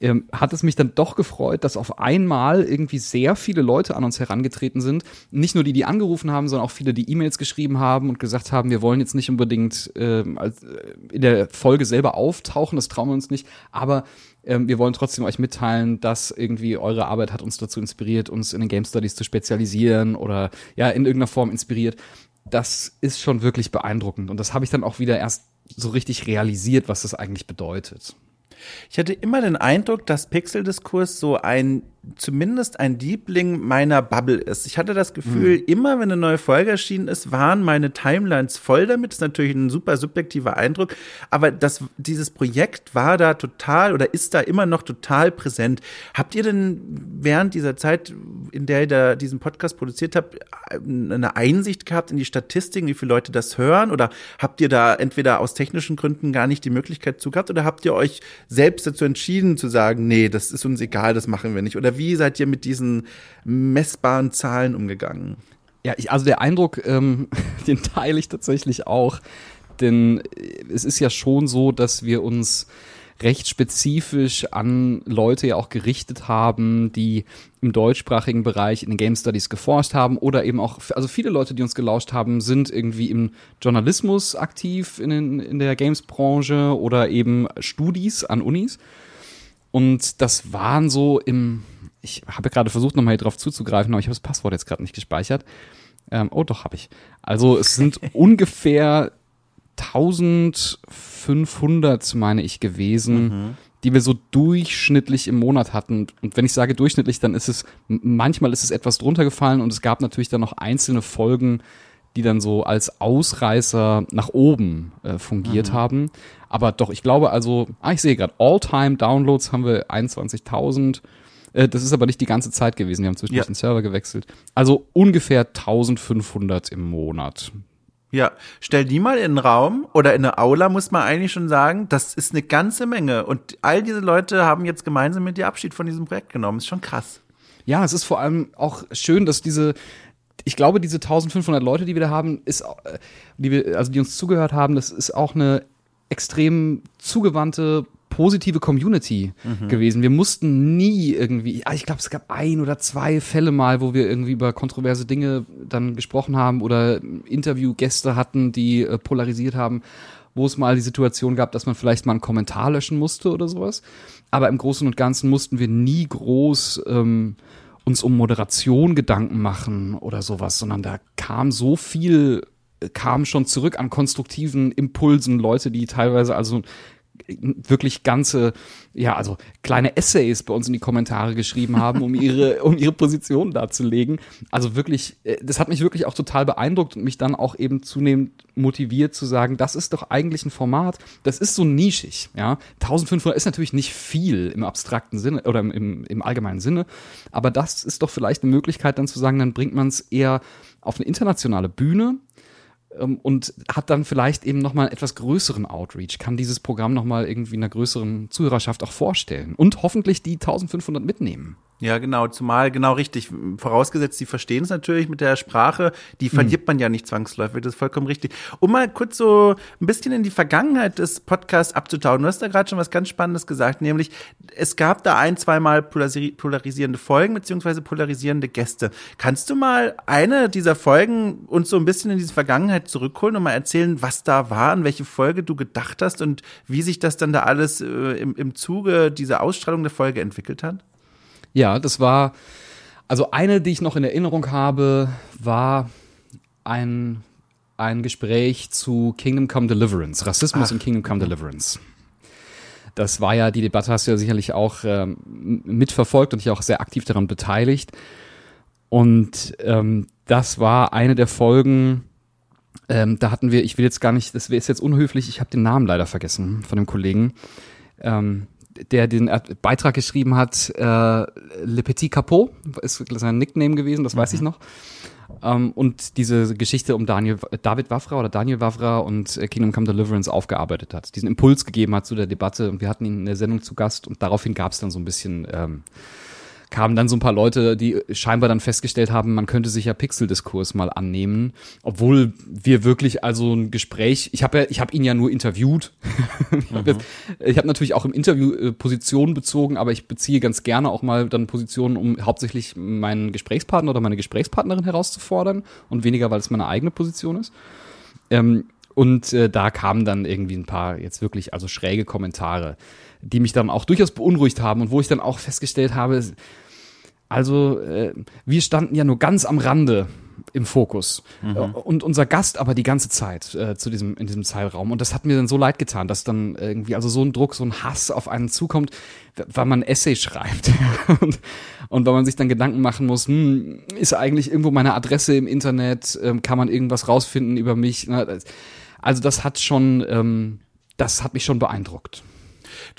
ähm, hat es mich dann doch gefreut, dass auf einmal irgendwie sehr viele Leute an uns herangetreten sind. Nicht nur die, die angerufen haben, sondern auch viele, die E-Mails geschrieben haben und gesagt haben, wir wollen jetzt nicht unbedingt ähm, äh, in der Folge selber auftauchen, das trauen wir uns nicht, aber ähm, wir wollen trotzdem euch mitteilen, dass irgendwie eure Arbeit hat uns dazu inspiriert, uns in den Game Studies zu spezialisieren oder ja, in irgendeiner Form inspiriert. Das ist schon wirklich beeindruckend und das habe ich dann auch wieder erst so richtig realisiert, was das eigentlich bedeutet. Ich hatte immer den Eindruck, dass Pixeldiskurs so ein zumindest ein Liebling meiner Bubble ist. Ich hatte das Gefühl, mhm. immer wenn eine neue Folge erschienen ist, waren meine Timelines voll damit. Das ist natürlich ein super subjektiver Eindruck, aber das, dieses Projekt war da total oder ist da immer noch total präsent. Habt ihr denn während dieser Zeit, in der ihr da diesen Podcast produziert habt, eine Einsicht gehabt in die Statistiken, wie viele Leute das hören? Oder habt ihr da entweder aus technischen Gründen gar nicht die Möglichkeit zu gehabt oder habt ihr euch selbst dazu entschieden zu sagen, nee, das ist uns egal, das machen wir nicht? Oder wie seid ihr mit diesen messbaren Zahlen umgegangen? Ja, ich, also der Eindruck, ähm, [laughs] den teile ich tatsächlich auch. Denn es ist ja schon so, dass wir uns recht spezifisch an Leute ja auch gerichtet haben, die im deutschsprachigen Bereich in den Game Studies geforscht haben oder eben auch, also viele Leute, die uns gelauscht haben, sind irgendwie im Journalismus aktiv in, den, in der Games-Branche oder eben Studis an Unis. Und das waren so im, ich habe gerade versucht, nochmal hier drauf zuzugreifen, aber ich habe das Passwort jetzt gerade nicht gespeichert. Ähm, oh, doch, habe ich. Also es sind [laughs] ungefähr 1500, meine ich, gewesen, mhm. die wir so durchschnittlich im Monat hatten. Und wenn ich sage durchschnittlich, dann ist es, manchmal ist es etwas drunter gefallen und es gab natürlich dann noch einzelne Folgen, die dann so als Ausreißer nach oben äh, fungiert mhm. haben. Aber doch, ich glaube also, ah, ich sehe gerade, All-Time-Downloads haben wir 21.000 äh, das ist aber nicht die ganze Zeit gewesen. Wir haben zwischendurch ja. den Server gewechselt. Also ungefähr 1500 im Monat. Ja, stell die mal in einen Raum oder in eine Aula, muss man eigentlich schon sagen. Das ist eine ganze Menge. Und all diese Leute haben jetzt gemeinsam mit dir Abschied von diesem Projekt genommen. Ist schon krass. Ja, es ist vor allem auch schön, dass diese, ich glaube, diese 1500 Leute, die wir da haben, ist, äh, die wir, also die uns zugehört haben, das ist auch eine extrem zugewandte positive Community mhm. gewesen. Wir mussten nie irgendwie, ich glaube, es gab ein oder zwei Fälle mal, wo wir irgendwie über kontroverse Dinge dann gesprochen haben oder Interviewgäste hatten, die äh, polarisiert haben, wo es mal die Situation gab, dass man vielleicht mal einen Kommentar löschen musste oder sowas. Aber im Großen und Ganzen mussten wir nie groß ähm, uns um Moderation Gedanken machen oder sowas, sondern da kam so viel äh, kam schon zurück an konstruktiven Impulsen, Leute, die teilweise also wirklich ganze, ja, also kleine Essays bei uns in die Kommentare geschrieben haben, um ihre, [laughs] um ihre Position darzulegen. Also wirklich, äh, das hat mich wirklich auch total beeindruckt und mich dann auch eben zunehmend motiviert zu sagen, das ist doch eigentlich ein Format, das ist so nischig, ja. 1500 ist natürlich nicht viel im abstrakten Sinne oder im, im allgemeinen Sinne, aber das ist doch vielleicht eine Möglichkeit dann zu sagen, dann bringt man es eher auf eine internationale Bühne, und hat dann vielleicht eben nochmal einen etwas größeren Outreach, kann dieses Programm nochmal irgendwie einer größeren Zuhörerschaft auch vorstellen und hoffentlich die 1500 mitnehmen. Ja, genau, zumal genau richtig. Vorausgesetzt, sie verstehen es natürlich mit der Sprache, die verliert man ja nicht zwangsläufig, das ist vollkommen richtig. Um mal kurz so ein bisschen in die Vergangenheit des Podcasts abzutauchen. Du hast da gerade schon was ganz Spannendes gesagt, nämlich es gab da ein, zweimal polarisierende Folgen beziehungsweise polarisierende Gäste. Kannst du mal eine dieser Folgen uns so ein bisschen in diese Vergangenheit zurückholen und mal erzählen, was da war, an welche Folge du gedacht hast und wie sich das dann da alles äh, im, im Zuge dieser Ausstrahlung der Folge entwickelt hat? Ja, das war, also eine, die ich noch in Erinnerung habe, war ein, ein Gespräch zu Kingdom Come Deliverance, Rassismus Ach. in Kingdom Come Deliverance. Das war ja, die Debatte hast du ja sicherlich auch ähm, mitverfolgt und dich auch sehr aktiv daran beteiligt. Und ähm, das war eine der Folgen, ähm, da hatten wir, ich will jetzt gar nicht, das ist jetzt unhöflich, ich habe den Namen leider vergessen von dem Kollegen. Ähm, der den Beitrag geschrieben hat, äh, Le Petit Capot, ist sein Nickname gewesen, das weiß ich mhm. noch. Ähm, und diese Geschichte um Daniel, David Wafra oder Daniel Wafra und äh, Kingdom Come Deliverance aufgearbeitet hat, diesen Impuls gegeben hat zu der Debatte und wir hatten ihn in der Sendung zu Gast und daraufhin gab es dann so ein bisschen ähm, kamen dann so ein paar Leute, die scheinbar dann festgestellt haben, man könnte sich ja Pixel-Diskurs mal annehmen, obwohl wir wirklich also ein Gespräch, ich habe ja, ich habe ihn ja nur interviewt. [laughs] ich habe hab natürlich auch im Interview äh, Positionen bezogen, aber ich beziehe ganz gerne auch mal dann Positionen, um hauptsächlich meinen Gesprächspartner oder meine Gesprächspartnerin herauszufordern und weniger, weil es meine eigene Position ist. Ähm, und äh, da kamen dann irgendwie ein paar jetzt wirklich also schräge Kommentare, die mich dann auch durchaus beunruhigt haben und wo ich dann auch festgestellt habe, also äh, wir standen ja nur ganz am Rande im Fokus mhm. und unser Gast aber die ganze Zeit äh, zu diesem in diesem Zeitraum und das hat mir dann so leid getan, dass dann irgendwie also so ein Druck, so ein Hass auf einen zukommt, weil man ein Essay schreibt [laughs] und, und weil man sich dann Gedanken machen muss, hm, ist eigentlich irgendwo meine Adresse im Internet, ähm, kann man irgendwas rausfinden über mich? Also das hat schon, ähm, das hat mich schon beeindruckt.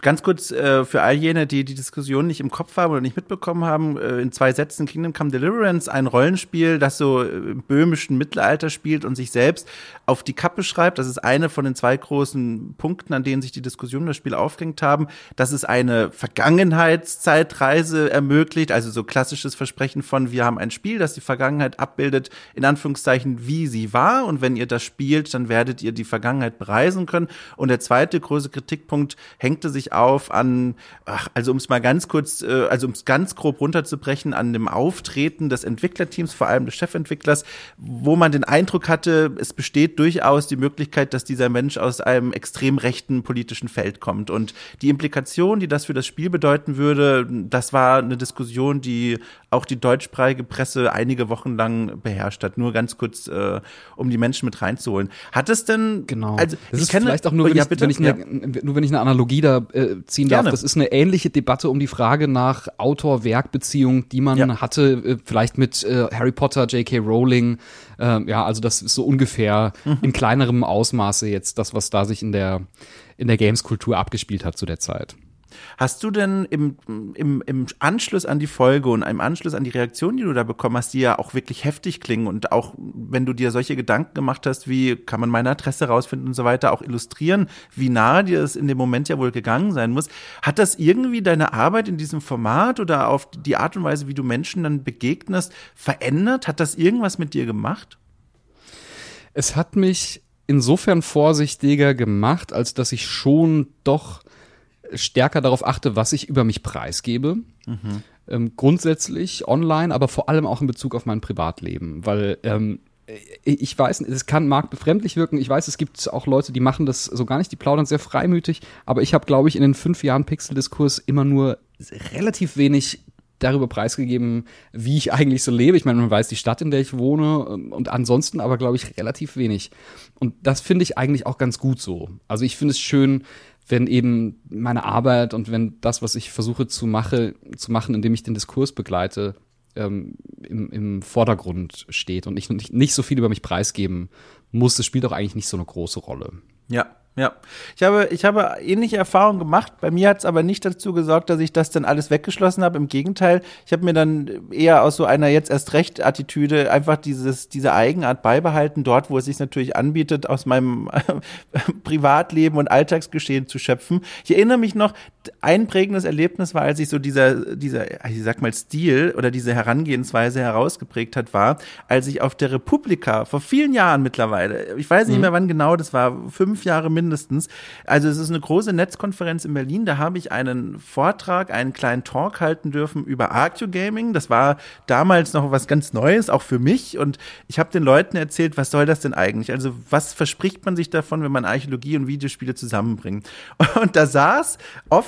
Ganz kurz äh, für all jene, die die Diskussion nicht im Kopf haben oder nicht mitbekommen haben, äh, in zwei Sätzen Kingdom Come Deliverance, ein Rollenspiel, das so im böhmischen Mittelalter spielt und sich selbst auf die Kappe schreibt. Das ist eine von den zwei großen Punkten, an denen sich die Diskussion das Spiel aufgehängt haben, dass es eine Vergangenheitszeitreise ermöglicht, also so klassisches Versprechen von wir haben ein Spiel, das die Vergangenheit abbildet, in Anführungszeichen, wie sie war und wenn ihr das spielt, dann werdet ihr die Vergangenheit bereisen können. Und der zweite große Kritikpunkt hängte sich auf an, ach, also um es mal ganz kurz, äh, also um es ganz grob runterzubrechen, an dem Auftreten des Entwicklerteams, vor allem des Chefentwicklers, wo man den Eindruck hatte, es besteht durchaus die Möglichkeit, dass dieser Mensch aus einem extrem rechten politischen Feld kommt. Und die Implikation, die das für das Spiel bedeuten würde, das war eine Diskussion, die auch die deutschsprachige Presse einige Wochen lang beherrscht hat. Nur ganz kurz, äh, um die Menschen mit reinzuholen. Hat es denn genau? Also das ist kenne, vielleicht auch nur, wenn, ja, ich, wenn ich eine, ja. nur wenn ich eine Analogie da äh, ziehen Gerne. darf. Das ist eine ähnliche Debatte um die Frage nach Autor-Werk-Beziehung, die man ja. hatte, äh, vielleicht mit äh, Harry Potter, J.K. Rowling. Äh, ja, also das ist so ungefähr mhm. in kleinerem Ausmaße jetzt das, was da sich in der in der Games-Kultur abgespielt hat zu der Zeit. Hast du denn im, im, im Anschluss an die Folge und im Anschluss an die Reaktion, die du da bekommen hast, die ja auch wirklich heftig klingen und auch wenn du dir solche Gedanken gemacht hast, wie kann man meine Adresse rausfinden und so weiter, auch illustrieren, wie nahe dir es in dem Moment ja wohl gegangen sein muss, hat das irgendwie deine Arbeit in diesem Format oder auf die Art und Weise, wie du Menschen dann begegnest, verändert? Hat das irgendwas mit dir gemacht? Es hat mich insofern vorsichtiger gemacht, als dass ich schon doch stärker darauf achte, was ich über mich preisgebe. Mhm. Ähm, grundsätzlich online, aber vor allem auch in Bezug auf mein Privatleben, weil ähm, ich weiß, es kann mag befremdlich wirken. Ich weiß, es gibt auch Leute, die machen das so gar nicht, die plaudern sehr freimütig. Aber ich habe, glaube ich, in den fünf Jahren Pixel-Diskurs immer nur relativ wenig darüber preisgegeben, wie ich eigentlich so lebe. Ich meine, man weiß die Stadt, in der ich wohne ähm, und ansonsten aber, glaube ich, relativ wenig. Und das finde ich eigentlich auch ganz gut so. Also ich finde es schön, wenn eben meine Arbeit und wenn das, was ich versuche zu, mache, zu machen, indem ich den Diskurs begleite, ähm, im, im Vordergrund steht und ich nicht, nicht so viel über mich preisgeben muss, das spielt auch eigentlich nicht so eine große Rolle. Ja, ja, ich habe, ich habe ähnliche Erfahrungen gemacht. Bei mir hat es aber nicht dazu gesorgt, dass ich das dann alles weggeschlossen habe. Im Gegenteil, ich habe mir dann eher aus so einer jetzt erst recht Attitüde einfach dieses, diese Eigenart beibehalten, dort, wo es sich natürlich anbietet, aus meinem [laughs] Privatleben und Alltagsgeschehen zu schöpfen. Ich erinnere mich noch, ein prägendes Erlebnis war, als ich so dieser, dieser, ich sag mal, Stil oder diese Herangehensweise herausgeprägt hat, war, als ich auf der Republika vor vielen Jahren mittlerweile, ich weiß nicht mhm. mehr wann genau, das war fünf Jahre mindestens, also es ist eine große Netzkonferenz in Berlin, da habe ich einen Vortrag, einen kleinen Talk halten dürfen über Arcue Gaming. Das war damals noch was ganz Neues, auch für mich. Und ich habe den Leuten erzählt, was soll das denn eigentlich? Also was verspricht man sich davon, wenn man Archäologie und Videospiele zusammenbringt? [laughs] Und da saß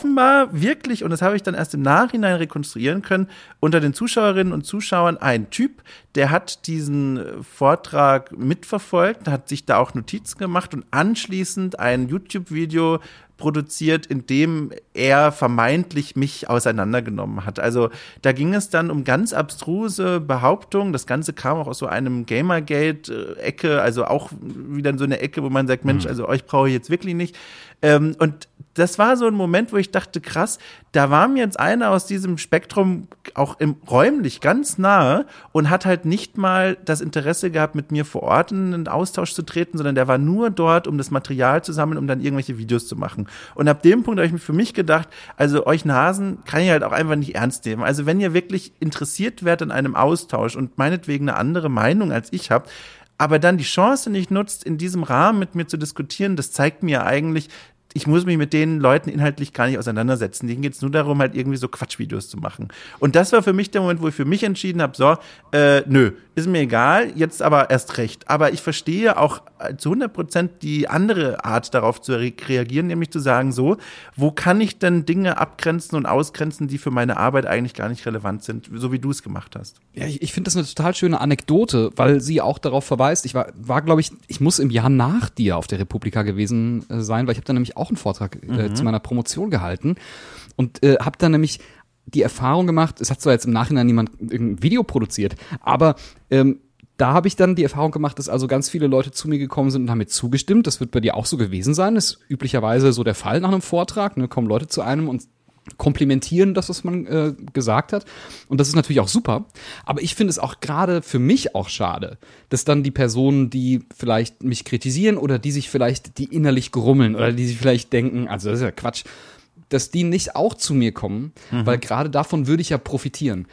offenbar wirklich, und das habe ich dann erst im Nachhinein rekonstruieren können, unter den Zuschauerinnen und Zuschauern ein Typ, der hat diesen Vortrag mitverfolgt, hat sich da auch Notizen gemacht und anschließend ein YouTube-Video produziert, in dem er vermeintlich mich auseinandergenommen hat. Also da ging es dann um ganz abstruse Behauptungen. Das Ganze kam auch aus so einem Gamergate-Ecke, also auch wieder so eine Ecke, wo man sagt, Mensch, mhm. also euch brauche ich jetzt wirklich nicht. Ähm, und das war so ein Moment, wo ich dachte, krass, da war mir jetzt einer aus diesem Spektrum auch im räumlich ganz nahe und hat halt nicht mal das Interesse gehabt, mit mir vor Ort in einen Austausch zu treten, sondern der war nur dort, um das Material zu sammeln, um dann irgendwelche Videos zu machen. Und ab dem Punkt habe ich für mich gedacht, also euch Nasen kann ich halt auch einfach nicht ernst nehmen. Also wenn ihr wirklich interessiert werdet an einem Austausch und meinetwegen eine andere Meinung als ich habt, aber dann die Chance nicht nutzt, in diesem Rahmen mit mir zu diskutieren, das zeigt mir eigentlich, ich muss mich mit den Leuten inhaltlich gar nicht auseinandersetzen. Denen geht es nur darum, halt irgendwie so Quatschvideos zu machen. Und das war für mich der Moment, wo ich für mich entschieden habe, so, äh, nö, ist mir egal, jetzt aber erst recht. Aber ich verstehe auch zu 100 Prozent die andere Art darauf zu re reagieren, nämlich zu sagen, so, wo kann ich denn Dinge abgrenzen und ausgrenzen, die für meine Arbeit eigentlich gar nicht relevant sind, so wie du es gemacht hast. Ja, ich, ich finde das eine total schöne Anekdote, weil sie auch darauf verweist. Ich war, war glaube ich, ich muss im Jahr nach dir auf der Republika gewesen äh, sein, weil ich habe da nämlich auch einen Vortrag äh, mhm. zu meiner Promotion gehalten und äh, habe dann nämlich die Erfahrung gemacht, es hat zwar jetzt im Nachhinein niemand ein Video produziert, aber ähm, da habe ich dann die Erfahrung gemacht, dass also ganz viele Leute zu mir gekommen sind und haben mir zugestimmt. Das wird bei dir auch so gewesen sein. Das ist üblicherweise so der Fall nach einem Vortrag. Ne? Kommen Leute zu einem und komplimentieren das, was man äh, gesagt hat. Und das ist natürlich auch super. Aber ich finde es auch gerade für mich auch schade, dass dann die Personen, die vielleicht mich kritisieren oder die sich vielleicht, die innerlich grummeln oder die sich vielleicht denken, also das ist ja Quatsch, dass die nicht auch zu mir kommen, mhm. weil gerade davon würde ich ja profitieren.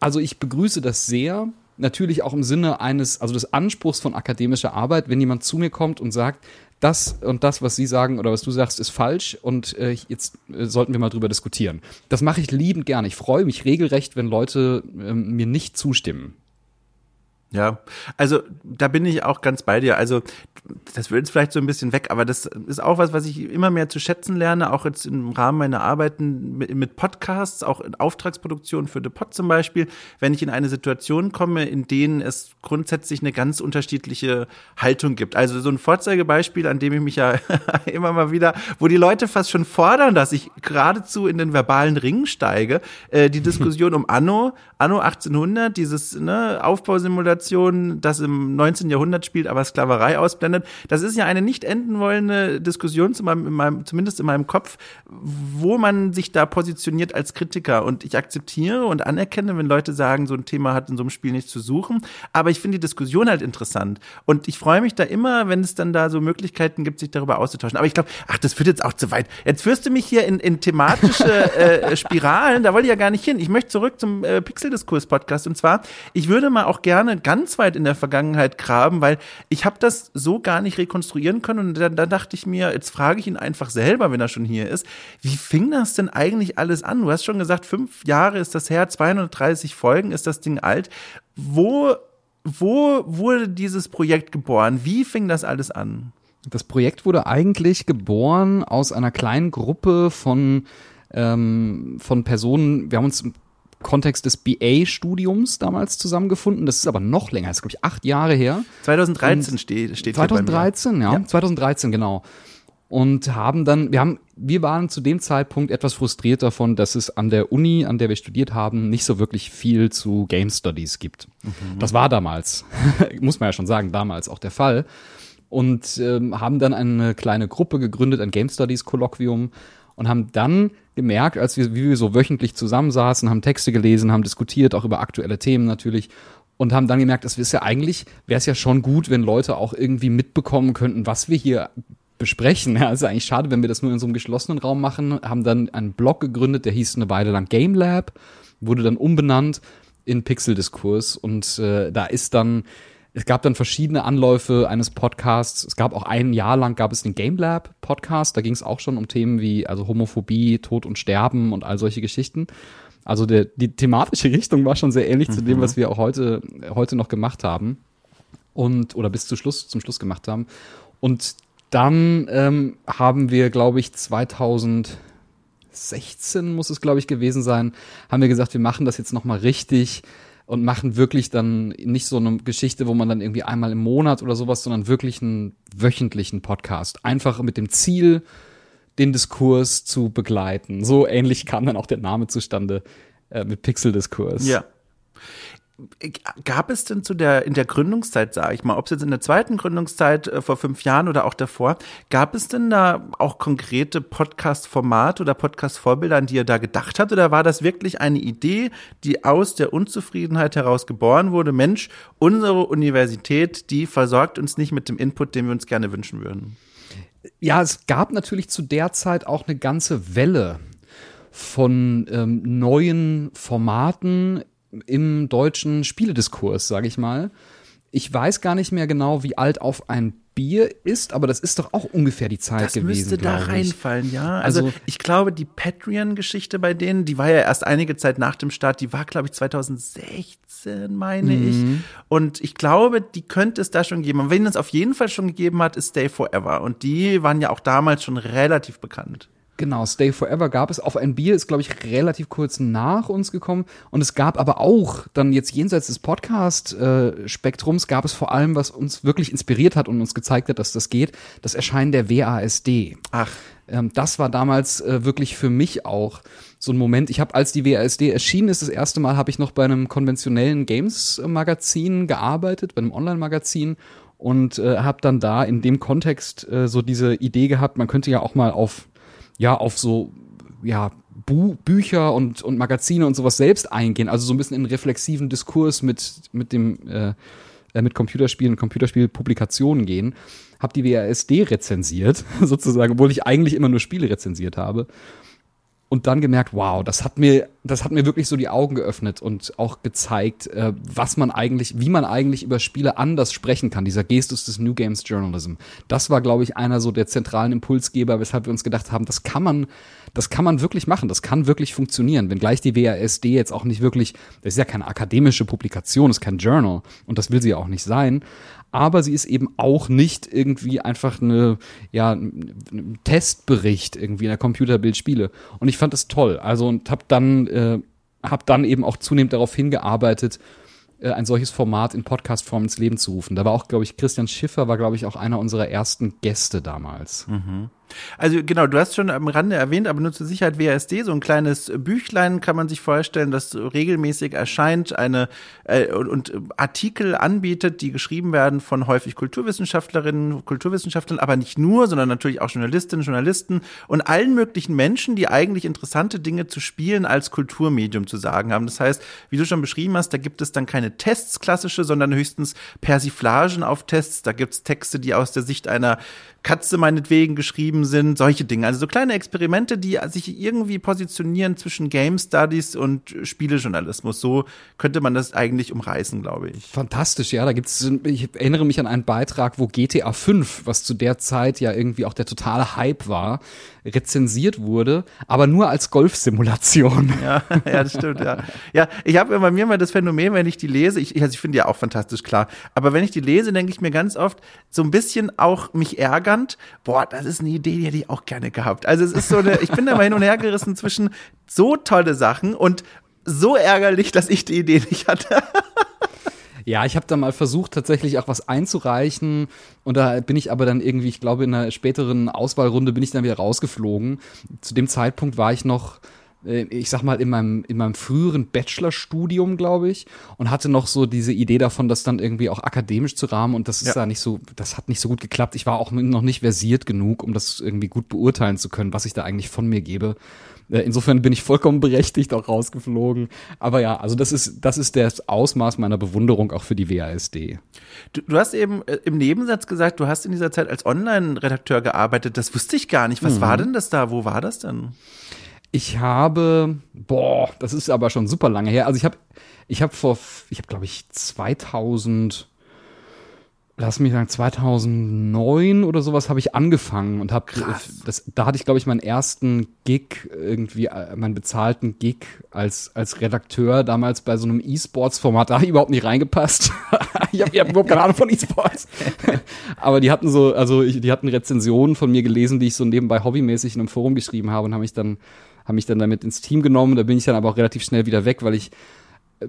Also ich begrüße das sehr, natürlich auch im Sinne eines, also des Anspruchs von akademischer Arbeit, wenn jemand zu mir kommt und sagt, das und das, was Sie sagen oder was du sagst, ist falsch und äh, jetzt äh, sollten wir mal drüber diskutieren. Das mache ich liebend gerne. Ich freue mich regelrecht, wenn Leute äh, mir nicht zustimmen. Ja, also da bin ich auch ganz bei dir. Also das wird jetzt vielleicht so ein bisschen weg, aber das ist auch was, was ich immer mehr zu schätzen lerne, auch jetzt im Rahmen meiner Arbeiten mit, mit Podcasts, auch in Auftragsproduktion für The Pod zum Beispiel, wenn ich in eine Situation komme, in denen es grundsätzlich eine ganz unterschiedliche Haltung gibt. Also so ein Vorzeigebeispiel, an dem ich mich ja [laughs] immer mal wieder, wo die Leute fast schon fordern, dass ich geradezu in den verbalen Ring steige, äh, die [laughs] Diskussion um Anno, Anno 1800, dieses ne, Aufbausimulation Zivilisation, das im 19. Jahrhundert spielt, aber Sklaverei ausblendet. Das ist ja eine nicht enden wollende Diskussion, zu meinem, in meinem, zumindest in meinem Kopf, wo man sich da positioniert als Kritiker. Und ich akzeptiere und anerkenne, wenn Leute sagen, so ein Thema hat in so einem Spiel nichts zu suchen. Aber ich finde die Diskussion halt interessant. Und ich freue mich da immer, wenn es dann da so Möglichkeiten gibt, sich darüber auszutauschen. Aber ich glaube, ach, das führt jetzt auch zu weit. Jetzt führst du mich hier in, in thematische [laughs] äh, Spiralen. Da wollte ich ja gar nicht hin. Ich möchte zurück zum äh, Pixel-Diskurs-Podcast. Und zwar, ich würde mal auch gerne ganz weit in der Vergangenheit graben, weil ich habe das so gar nicht rekonstruieren können und dann, dann dachte ich mir, jetzt frage ich ihn einfach selber, wenn er schon hier ist, wie fing das denn eigentlich alles an? Du hast schon gesagt, fünf Jahre ist das her, 230 Folgen ist das Ding alt. Wo, wo wurde dieses Projekt geboren? Wie fing das alles an? Das Projekt wurde eigentlich geboren aus einer kleinen Gruppe von ähm, von Personen, wir haben uns Kontext des BA-Studiums damals zusammengefunden. Das ist aber noch länger, das ist glaube ich acht Jahre her. 2013 steht, steht 2013, ja, ja, 2013 genau. Und haben dann, wir haben, wir waren zu dem Zeitpunkt etwas frustriert davon, dass es an der Uni, an der wir studiert haben, nicht so wirklich viel zu Game Studies gibt. Mhm. Das war damals, [laughs] muss man ja schon sagen, damals auch der Fall. Und ähm, haben dann eine kleine Gruppe gegründet, ein Game Studies Kolloquium und haben dann gemerkt, als wir, wie wir so wöchentlich zusammensaßen, haben Texte gelesen, haben diskutiert, auch über aktuelle Themen natürlich und haben dann gemerkt, es ist ja eigentlich, wäre es ja schon gut, wenn Leute auch irgendwie mitbekommen könnten, was wir hier besprechen. [laughs] Ja, ist eigentlich schade, wenn wir das nur in so einem geschlossenen Raum machen. Haben dann einen Blog gegründet, der hieß eine Weile lang Game Lab, wurde dann umbenannt in Pixel-Diskurs und äh, da ist dann es gab dann verschiedene Anläufe eines Podcasts. Es gab auch ein Jahr lang gab es den Game Lab Podcast. Da ging es auch schon um Themen wie also Homophobie, Tod und Sterben und all solche Geschichten. Also der, die thematische Richtung war schon sehr ähnlich mhm. zu dem, mhm. was wir auch heute heute noch gemacht haben und oder bis zum Schluss zum Schluss gemacht haben. Und dann ähm, haben wir, glaube ich, 2016 muss es, glaube ich, gewesen sein, haben wir gesagt, wir machen das jetzt noch mal richtig und machen wirklich dann nicht so eine Geschichte, wo man dann irgendwie einmal im Monat oder sowas, sondern wirklich einen wöchentlichen Podcast. Einfach mit dem Ziel, den Diskurs zu begleiten. So ähnlich kam dann auch der Name zustande äh, mit Pixel-Diskurs. Ja gab es denn zu der, in der Gründungszeit, sage ich mal, ob es jetzt in der zweiten Gründungszeit äh, vor fünf Jahren oder auch davor, gab es denn da auch konkrete Podcast-Formate oder Podcast-Vorbilder, an die ihr da gedacht habt? Oder war das wirklich eine Idee, die aus der Unzufriedenheit heraus geboren wurde? Mensch, unsere Universität, die versorgt uns nicht mit dem Input, den wir uns gerne wünschen würden. Ja, es gab natürlich zu der Zeit auch eine ganze Welle von ähm, neuen Formaten im deutschen Spielediskurs, sage ich mal. Ich weiß gar nicht mehr genau, wie alt auf ein Bier ist, aber das ist doch auch ungefähr die Zeit das gewesen. Das müsste da reinfallen, ja. Also, also ich glaube, die Patreon-Geschichte bei denen, die war ja erst einige Zeit nach dem Start, die war, glaube ich, 2016, meine mhm. ich. Und ich glaube, die könnte es da schon geben. Und wenn es auf jeden Fall schon gegeben hat, ist Stay Forever. Und die waren ja auch damals schon relativ bekannt. Genau, Stay Forever gab es. Auf ein Bier ist, glaube ich, relativ kurz nach uns gekommen. Und es gab aber auch dann jetzt jenseits des Podcast-Spektrums gab es vor allem, was uns wirklich inspiriert hat und uns gezeigt hat, dass das geht, das Erscheinen der WASD. Ach. Ähm, das war damals äh, wirklich für mich auch so ein Moment. Ich habe, als die WASD erschienen ist, das erste Mal habe ich noch bei einem konventionellen Games-Magazin gearbeitet, bei einem Online-Magazin und äh, habe dann da in dem Kontext äh, so diese Idee gehabt, man könnte ja auch mal auf ja auf so ja Bu Bücher und und Magazine und sowas selbst eingehen, also so ein bisschen in reflexiven Diskurs mit mit dem äh, äh mit Computerspielen, Computerspielpublikationen gehen. Hab die WASD rezensiert, [laughs] sozusagen, obwohl ich eigentlich immer nur Spiele rezensiert habe und dann gemerkt, wow, das hat mir, das hat mir wirklich so die Augen geöffnet und auch gezeigt, äh, was man eigentlich, wie man eigentlich über Spiele anders sprechen kann. Dieser Gestus des New Games Journalism. Das war, glaube ich, einer so der zentralen Impulsgeber, weshalb wir uns gedacht haben, das kann man, das kann man wirklich machen, das kann wirklich funktionieren. Wenngleich die WASD jetzt auch nicht wirklich, das ist ja keine akademische Publikation, ist kein Journal und das will sie ja auch nicht sein aber sie ist eben auch nicht irgendwie einfach eine, ja, ein Testbericht irgendwie in der Computerbildspiele. Und ich fand das toll. Also und habe dann, äh, hab dann eben auch zunehmend darauf hingearbeitet, äh, ein solches Format in Podcast-Form ins Leben zu rufen. Da war auch, glaube ich, Christian Schiffer war, glaube ich, auch einer unserer ersten Gäste damals. Mhm. Also genau, du hast schon am Rande erwähnt, aber nur zur Sicherheit WASD, so ein kleines Büchlein kann man sich vorstellen, das regelmäßig erscheint, eine äh, und, Artikel anbietet, die geschrieben werden von häufig Kulturwissenschaftlerinnen, Kulturwissenschaftlern, aber nicht nur, sondern natürlich auch Journalistinnen, Journalisten und allen möglichen Menschen, die eigentlich interessante Dinge zu spielen als Kulturmedium zu sagen haben. Das heißt, wie du schon beschrieben hast, da gibt es dann keine Tests klassische, sondern höchstens Persiflagen auf Tests. Da gibt es Texte, die aus der Sicht einer Katze meinetwegen geschrieben sind, solche Dinge. Also so kleine Experimente, die sich irgendwie positionieren zwischen Game Studies und Spielejournalismus. So könnte man das eigentlich umreißen, glaube ich. Fantastisch, ja. Da gibt's, ich erinnere mich an einen Beitrag, wo GTA 5, was zu der Zeit ja irgendwie auch der totale Hype war, rezensiert wurde, aber nur als Golfsimulation. [laughs] Ja, ja, das stimmt, ja. Ja, ich habe bei mir mal das Phänomen, wenn ich die lese, ich, also ich finde ja auch fantastisch klar, aber wenn ich die lese, denke ich mir ganz oft so ein bisschen auch mich ärgernd, boah, das ist eine Idee, die hätte ich auch gerne gehabt. Also es ist so eine, ich bin da mal hin und her gerissen zwischen so tolle Sachen und so ärgerlich, dass ich die Idee nicht hatte. Ja, ich habe da mal versucht, tatsächlich auch was einzureichen. Und da bin ich aber dann irgendwie, ich glaube, in einer späteren Auswahlrunde bin ich dann wieder rausgeflogen. Zu dem Zeitpunkt war ich noch ich sag mal, in meinem, in meinem früheren Bachelorstudium, glaube ich, und hatte noch so diese Idee davon, das dann irgendwie auch akademisch zu rahmen und das ist ja. da nicht so, das hat nicht so gut geklappt. Ich war auch noch nicht versiert genug, um das irgendwie gut beurteilen zu können, was ich da eigentlich von mir gebe. Äh, insofern bin ich vollkommen berechtigt auch rausgeflogen. Aber ja, also das ist, das ist das Ausmaß meiner Bewunderung auch für die WASD. Du, du hast eben äh, im Nebensatz gesagt, du hast in dieser Zeit als Online-Redakteur gearbeitet. Das wusste ich gar nicht. Was mhm. war denn das da? Wo war das denn? Ich habe, boah, das ist aber schon super lange her. Also ich habe, ich habe vor, ich habe glaube ich 2000 lass mich sagen, 2009 oder sowas habe ich angefangen und habe das da hatte ich glaube ich meinen ersten Gig irgendwie äh, meinen bezahlten Gig als als Redakteur damals bei so einem E-Sports Format da habe ich überhaupt nicht reingepasst. [laughs] ich habe hab überhaupt keine Ahnung von E-Sports. [laughs] Aber die hatten so also ich, die hatten Rezensionen von mir gelesen, die ich so nebenbei hobbymäßig in einem Forum geschrieben habe und haben mich dann haben mich dann damit ins Team genommen, da bin ich dann aber auch relativ schnell wieder weg, weil ich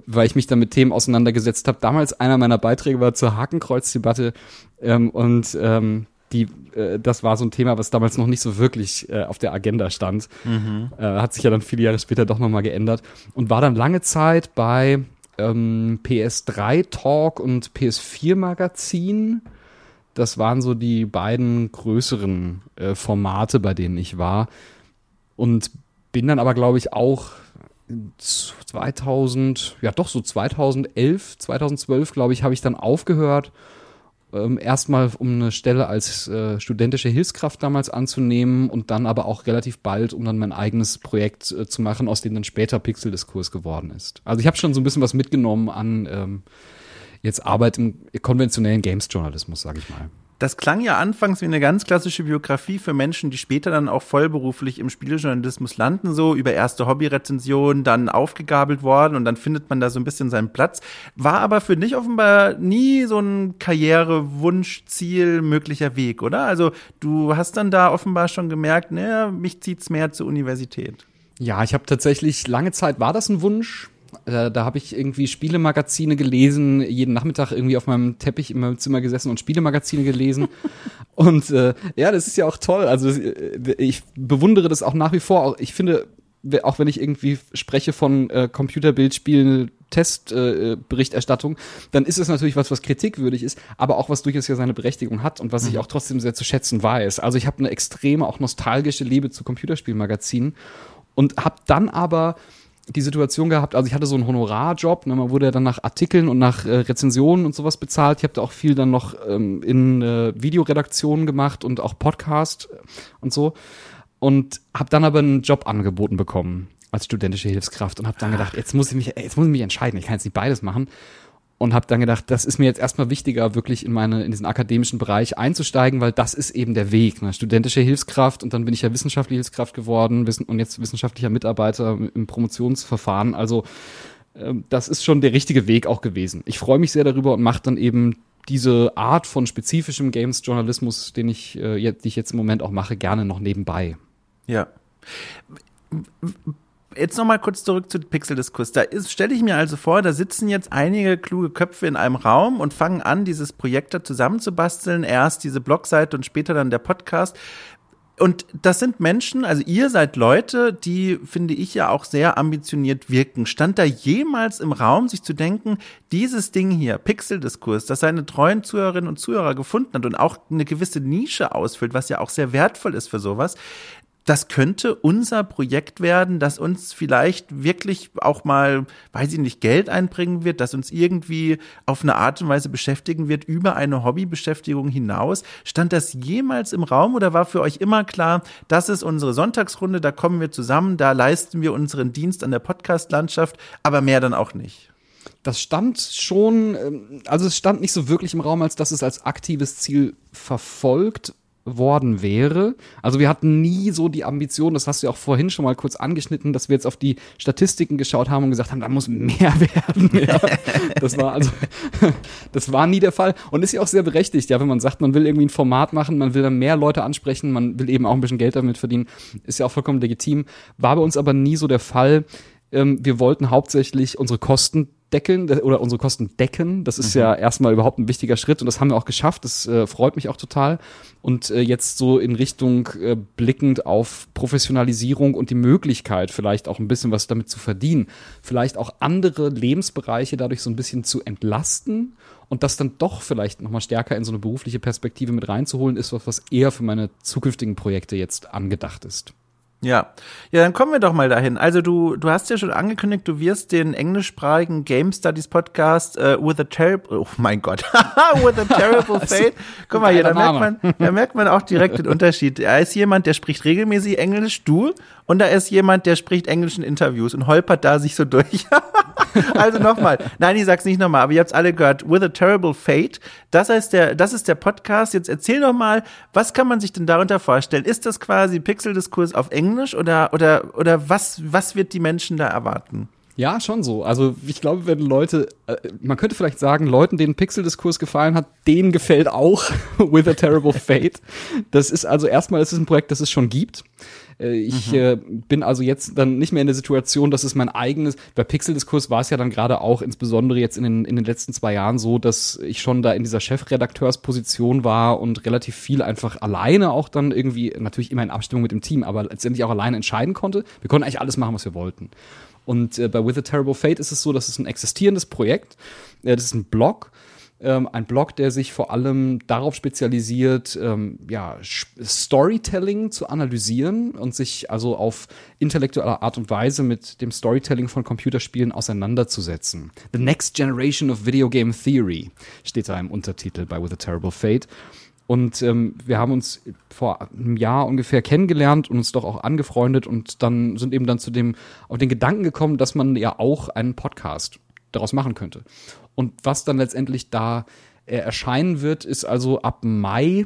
weil ich mich dann mit Themen auseinandergesetzt habe. Damals einer meiner Beiträge war zur Hakenkreuzdebatte ähm, und ähm, die, äh, das war so ein Thema, was damals noch nicht so wirklich äh, auf der Agenda stand. Mhm. Äh, hat sich ja dann viele Jahre später doch nochmal geändert und war dann lange Zeit bei ähm, PS3 Talk und PS4 Magazin. Das waren so die beiden größeren äh, Formate, bei denen ich war. Und bin dann aber, glaube ich, auch 2000, ja doch so 2011, 2012, glaube ich, habe ich dann aufgehört, ähm, erstmal um eine Stelle als äh, studentische Hilfskraft damals anzunehmen und dann aber auch relativ bald, um dann mein eigenes Projekt äh, zu machen, aus dem dann später Pixel-Diskurs geworden ist. Also ich habe schon so ein bisschen was mitgenommen an ähm, jetzt Arbeit im konventionellen Games-Journalismus, sage ich mal. Das klang ja anfangs wie eine ganz klassische Biografie für Menschen, die später dann auch vollberuflich im Spielejournalismus landen, so über erste Hobbyrezensionen, dann aufgegabelt worden und dann findet man da so ein bisschen seinen Platz. War aber für dich offenbar nie so ein Karrierewunsch, Ziel, möglicher Weg, oder? Also du hast dann da offenbar schon gemerkt, naja, mich zieht's mehr zur Universität. Ja, ich habe tatsächlich lange Zeit war das ein Wunsch. Da, da habe ich irgendwie Spielemagazine gelesen, jeden Nachmittag irgendwie auf meinem Teppich in meinem Zimmer gesessen und Spielemagazine gelesen. [laughs] und äh, ja, das ist ja auch toll. Also äh, ich bewundere das auch nach wie vor. Ich finde, auch wenn ich irgendwie spreche von äh, Computerbildspielen, Testberichterstattung, äh, dann ist es natürlich was, was kritikwürdig ist, aber auch was durchaus ja seine Berechtigung hat und was mhm. ich auch trotzdem sehr zu schätzen weiß. Also ich habe eine extreme, auch nostalgische Liebe zu Computerspielmagazinen und habe dann aber die Situation gehabt, also ich hatte so einen Honorarjob, ne, man wurde ja dann nach Artikeln und nach äh, Rezensionen und sowas bezahlt. Ich habe da auch viel dann noch ähm, in äh, Videoredaktionen gemacht und auch Podcast und so. Und habe dann aber einen Job angeboten bekommen als studentische Hilfskraft und habe dann gedacht, jetzt muss ich mich, jetzt muss ich mich entscheiden. Ich kann jetzt nicht beides machen und habe dann gedacht, das ist mir jetzt erstmal wichtiger, wirklich in meine in diesen akademischen Bereich einzusteigen, weil das ist eben der Weg. Ne? Studentische Hilfskraft und dann bin ich ja wissenschaftliche Hilfskraft geworden und jetzt wissenschaftlicher Mitarbeiter im Promotionsverfahren. Also ähm, das ist schon der richtige Weg auch gewesen. Ich freue mich sehr darüber und mache dann eben diese Art von spezifischem Games-Journalismus, den ich, äh, die ich jetzt im Moment auch mache, gerne noch nebenbei. Ja Jetzt noch mal kurz zurück zu Pixel-Diskurs. Da stelle ich mir also vor, da sitzen jetzt einige kluge Köpfe in einem Raum und fangen an, dieses Projekt da zusammenzubasteln. Erst diese Blogseite und später dann der Podcast. Und das sind Menschen, also ihr seid Leute, die, finde ich, ja auch sehr ambitioniert wirken. Stand da jemals im Raum, sich zu denken, dieses Ding hier, Pixel-Diskurs, das seine treuen Zuhörerinnen und Zuhörer gefunden hat und auch eine gewisse Nische ausfüllt, was ja auch sehr wertvoll ist für sowas, das könnte unser Projekt werden, das uns vielleicht wirklich auch mal, weiß ich nicht, Geld einbringen wird, das uns irgendwie auf eine Art und Weise beschäftigen wird über eine Hobbybeschäftigung hinaus. Stand das jemals im Raum oder war für euch immer klar, das ist unsere Sonntagsrunde, da kommen wir zusammen, da leisten wir unseren Dienst an der Podcast-Landschaft, aber mehr dann auch nicht? Das stand schon, ähm, also es stand nicht so wirklich im Raum, als dass es als aktives Ziel verfolgt worden wäre. Also wir hatten nie so die Ambition, das hast du ja auch vorhin schon mal kurz angeschnitten, dass wir jetzt auf die Statistiken geschaut haben und gesagt haben, da muss mehr [laughs] werden. Ja, das war also, [laughs] das war nie der Fall und ist ja auch sehr berechtigt, ja, wenn man sagt, man will irgendwie ein Format machen, man will dann mehr Leute ansprechen, man will eben auch ein bisschen Geld damit verdienen, ist ja auch vollkommen legitim. War bei uns aber nie so der Fall. Ähm, wir wollten hauptsächlich unsere Kosten deckeln oder unsere Kosten decken. Das ist mhm. ja erstmal überhaupt ein wichtiger Schritt und das haben wir auch geschafft. Das äh, freut mich auch total. Und äh, jetzt so in Richtung äh, blickend auf Professionalisierung und die Möglichkeit, vielleicht auch ein bisschen was damit zu verdienen, vielleicht auch andere Lebensbereiche dadurch so ein bisschen zu entlasten und das dann doch vielleicht nochmal stärker in so eine berufliche Perspektive mit reinzuholen, ist was, was eher für meine zukünftigen Projekte jetzt angedacht ist. Ja, ja, dann kommen wir doch mal dahin. Also du, du hast ja schon angekündigt, du wirst den englischsprachigen Game Studies Podcast uh, [laughs] with a terrible, oh mein Gott, with a terrible fate. Guck mal hier, da merkt man, da merkt man auch direkt den [laughs] Unterschied. Er ist jemand, der spricht regelmäßig Englisch, du, und da ist jemand, der spricht Englisch in Interviews und holpert da sich so durch. [laughs] also nochmal. Nein, ich sag's nicht nochmal, aber ihr habt's alle gehört. With a Terrible Fate. Das heißt, der, das ist der Podcast. Jetzt erzähl doch mal, was kann man sich denn darunter vorstellen? Ist das quasi Pixeldiskurs auf Englisch oder, oder, oder was, was wird die Menschen da erwarten? Ja, schon so. Also ich glaube, wenn Leute, äh, man könnte vielleicht sagen, Leuten, denen Pixel-Diskurs gefallen hat, denen gefällt auch [laughs] With a Terrible Fate. Das ist also erstmal, das ist ein Projekt, das es schon gibt. Äh, ich mhm. äh, bin also jetzt dann nicht mehr in der Situation, dass es mein eigenes, bei Pixel-Diskurs war es ja dann gerade auch insbesondere jetzt in den, in den letzten zwei Jahren so, dass ich schon da in dieser Chefredakteursposition war und relativ viel einfach alleine auch dann irgendwie, natürlich immer in Abstimmung mit dem Team, aber letztendlich auch alleine entscheiden konnte. Wir konnten eigentlich alles machen, was wir wollten. Und äh, bei With a Terrible Fate ist es so, dass es ein existierendes Projekt, äh, das ist ein Blog, ähm, ein Blog, der sich vor allem darauf spezialisiert, ähm, ja, Storytelling zu analysieren und sich also auf intellektuelle Art und Weise mit dem Storytelling von Computerspielen auseinanderzusetzen. The Next Generation of Video Game Theory steht da im Untertitel bei With a Terrible Fate. Und ähm, wir haben uns vor einem Jahr ungefähr kennengelernt und uns doch auch angefreundet und dann sind eben dann zu dem auf den Gedanken gekommen, dass man ja auch einen Podcast daraus machen könnte. Und was dann letztendlich da äh, erscheinen wird, ist also ab Mai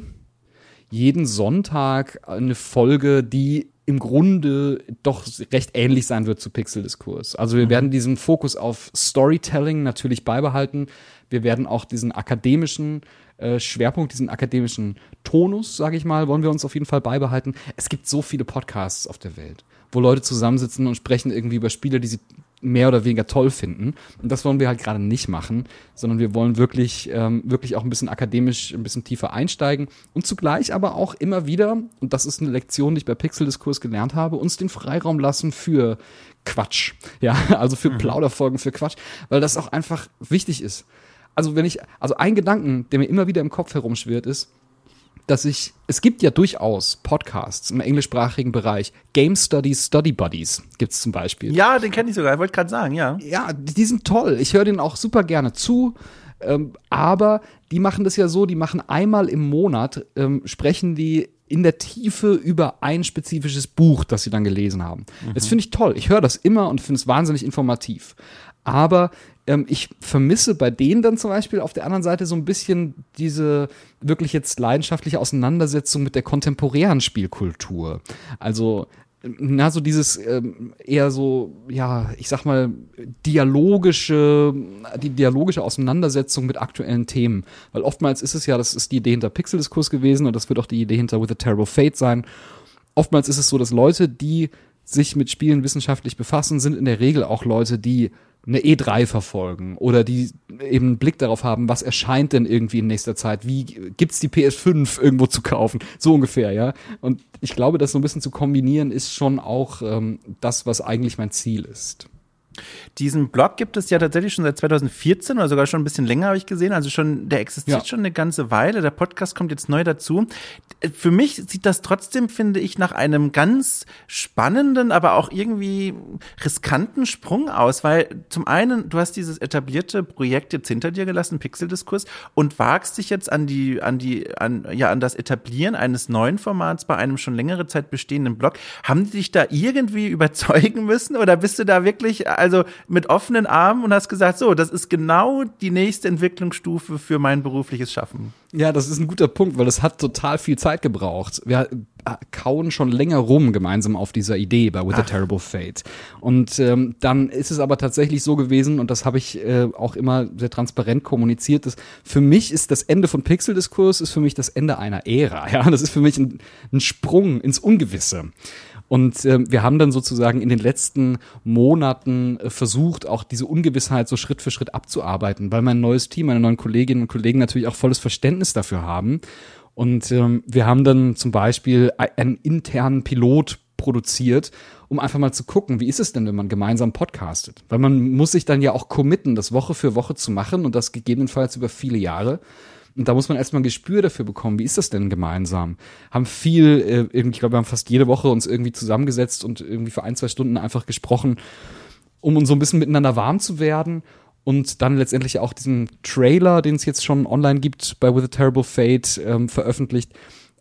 jeden Sonntag eine Folge, die im Grunde doch recht ähnlich sein wird zu Pixel-Diskurs. Also wir mhm. werden diesen Fokus auf Storytelling natürlich beibehalten. Wir werden auch diesen akademischen äh, Schwerpunkt, diesen akademischen Tonus, sage ich mal, wollen wir uns auf jeden Fall beibehalten. Es gibt so viele Podcasts auf der Welt, wo Leute zusammensitzen und sprechen irgendwie über Spiele, die sie mehr oder weniger toll finden. Und das wollen wir halt gerade nicht machen, sondern wir wollen wirklich, ähm, wirklich auch ein bisschen akademisch, ein bisschen tiefer einsteigen und zugleich aber auch immer wieder, und das ist eine Lektion, die ich bei Pixel-Diskurs gelernt habe, uns den Freiraum lassen für Quatsch. [laughs] Ja, also für mhm. Plauderfolgen, für Quatsch, weil das auch einfach wichtig ist also wenn ich, also ein Gedanken, der mir immer wieder im Kopf herumschwirrt, ist, dass ich, es gibt ja durchaus Podcasts im englischsprachigen Bereich. Game Studies, Study Buddies gibt's zum Beispiel. Ja, den kenne ich sogar, ich wollte gerade sagen, ja. Ja, die sind toll. Ich höre denen auch super gerne zu. Ähm, aber die machen das ja so, die machen einmal im Monat, ähm, sprechen die in der Tiefe über ein spezifisches Buch, das sie dann gelesen haben. Mhm. Das finde ich toll. Ich höre das immer und finde es wahnsinnig informativ. Aber ähm, ich vermisse bei denen dann zum Beispiel auf der anderen Seite so ein bisschen diese wirklich jetzt leidenschaftliche Auseinandersetzung mit der kontemporären Spielkultur. Also na, so dieses ähm, eher so, ja, ich sag mal, dialogische, die dialogische Auseinandersetzung mit aktuellen Themen. Weil oftmals ist es ja, das ist die Idee hinter Pixel-Diskurs gewesen und das wird auch die Idee hinter With a Terrible Fate sein. Oftmals ist es so, dass Leute, die sich mit Spielen wissenschaftlich befassen, sind in der Regel auch Leute, die eine E3 verfolgen oder die eben einen Blick darauf haben, was erscheint denn irgendwie in nächster Zeit, wie gibt's die PS5 irgendwo zu kaufen, [laughs] so ungefähr, ja. Und ich glaube, das so ein bisschen zu kombinieren ist schon auch ähm, das, was eigentlich mein Ziel ist. Diesen Blog gibt es ja tatsächlich schon seit 2014 oder sogar schon ein bisschen länger, habe ich gesehen. Also schon, der existiert ja. schon eine ganze Weile. Der Podcast kommt jetzt neu dazu. Für mich sieht das trotzdem, finde ich, nach einem ganz spannenden, aber auch irgendwie riskanten Sprung aus, weil zum einen, du hast dieses etablierte Projekt jetzt hinter dir gelassen, Pixel-Diskurs, und wagst dich jetzt an die, an die, an, ja, an das Etablieren eines neuen Formats bei einem schon längere Zeit bestehenden Blog. Haben die dich da irgendwie [laughs] überzeugen müssen oder bist du da wirklich, also mit offenen Armen und hast gesagt, so, das ist genau die nächste Entwicklungsstufe für mein berufliches Schaffen. Ja, das ist ein guter Punkt, weil es hat total viel Zeit gebraucht. Wir kauen schon länger rum gemeinsam auf dieser Idee bei With Ach. a Terrible Fate. Und ähm, dann ist es aber tatsächlich so gewesen, und das habe ich äh, auch immer sehr transparent kommuniziert, dass für mich ist das Ende von Pixel-Diskurs ist für mich das Ende einer Ära. [laughs] Ja, das ist für mich ein, ein Sprung ins Ungewisse. Und ähm, wir haben dann sozusagen in den letzten Monaten äh, versucht, auch diese Ungewissheit so Schritt für Schritt abzuarbeiten, weil mein neues Team, meine neuen Kolleginnen und Kollegen natürlich auch volles Verständnis dafür haben. Und ähm, wir haben dann zum Beispiel einen internen Pilot produziert, um einfach mal zu gucken, wie ist es denn, wenn man gemeinsam podcastet? Weil man muss sich dann ja auch committen, das Woche für Woche zu machen und das gegebenenfalls über viele Jahre. Und da muss man erstmal ein Gespür dafür bekommen, wie ist das denn gemeinsam? Haben viel, äh, irgendwie, ich glaube, wir haben fast jede Woche uns irgendwie zusammengesetzt und irgendwie für ein, zwei Stunden einfach gesprochen, um uns so ein bisschen miteinander warm zu werden. Und dann letztendlich auch diesen Trailer, den es jetzt schon online gibt bei With a Terrible Fate, ähm, veröffentlicht,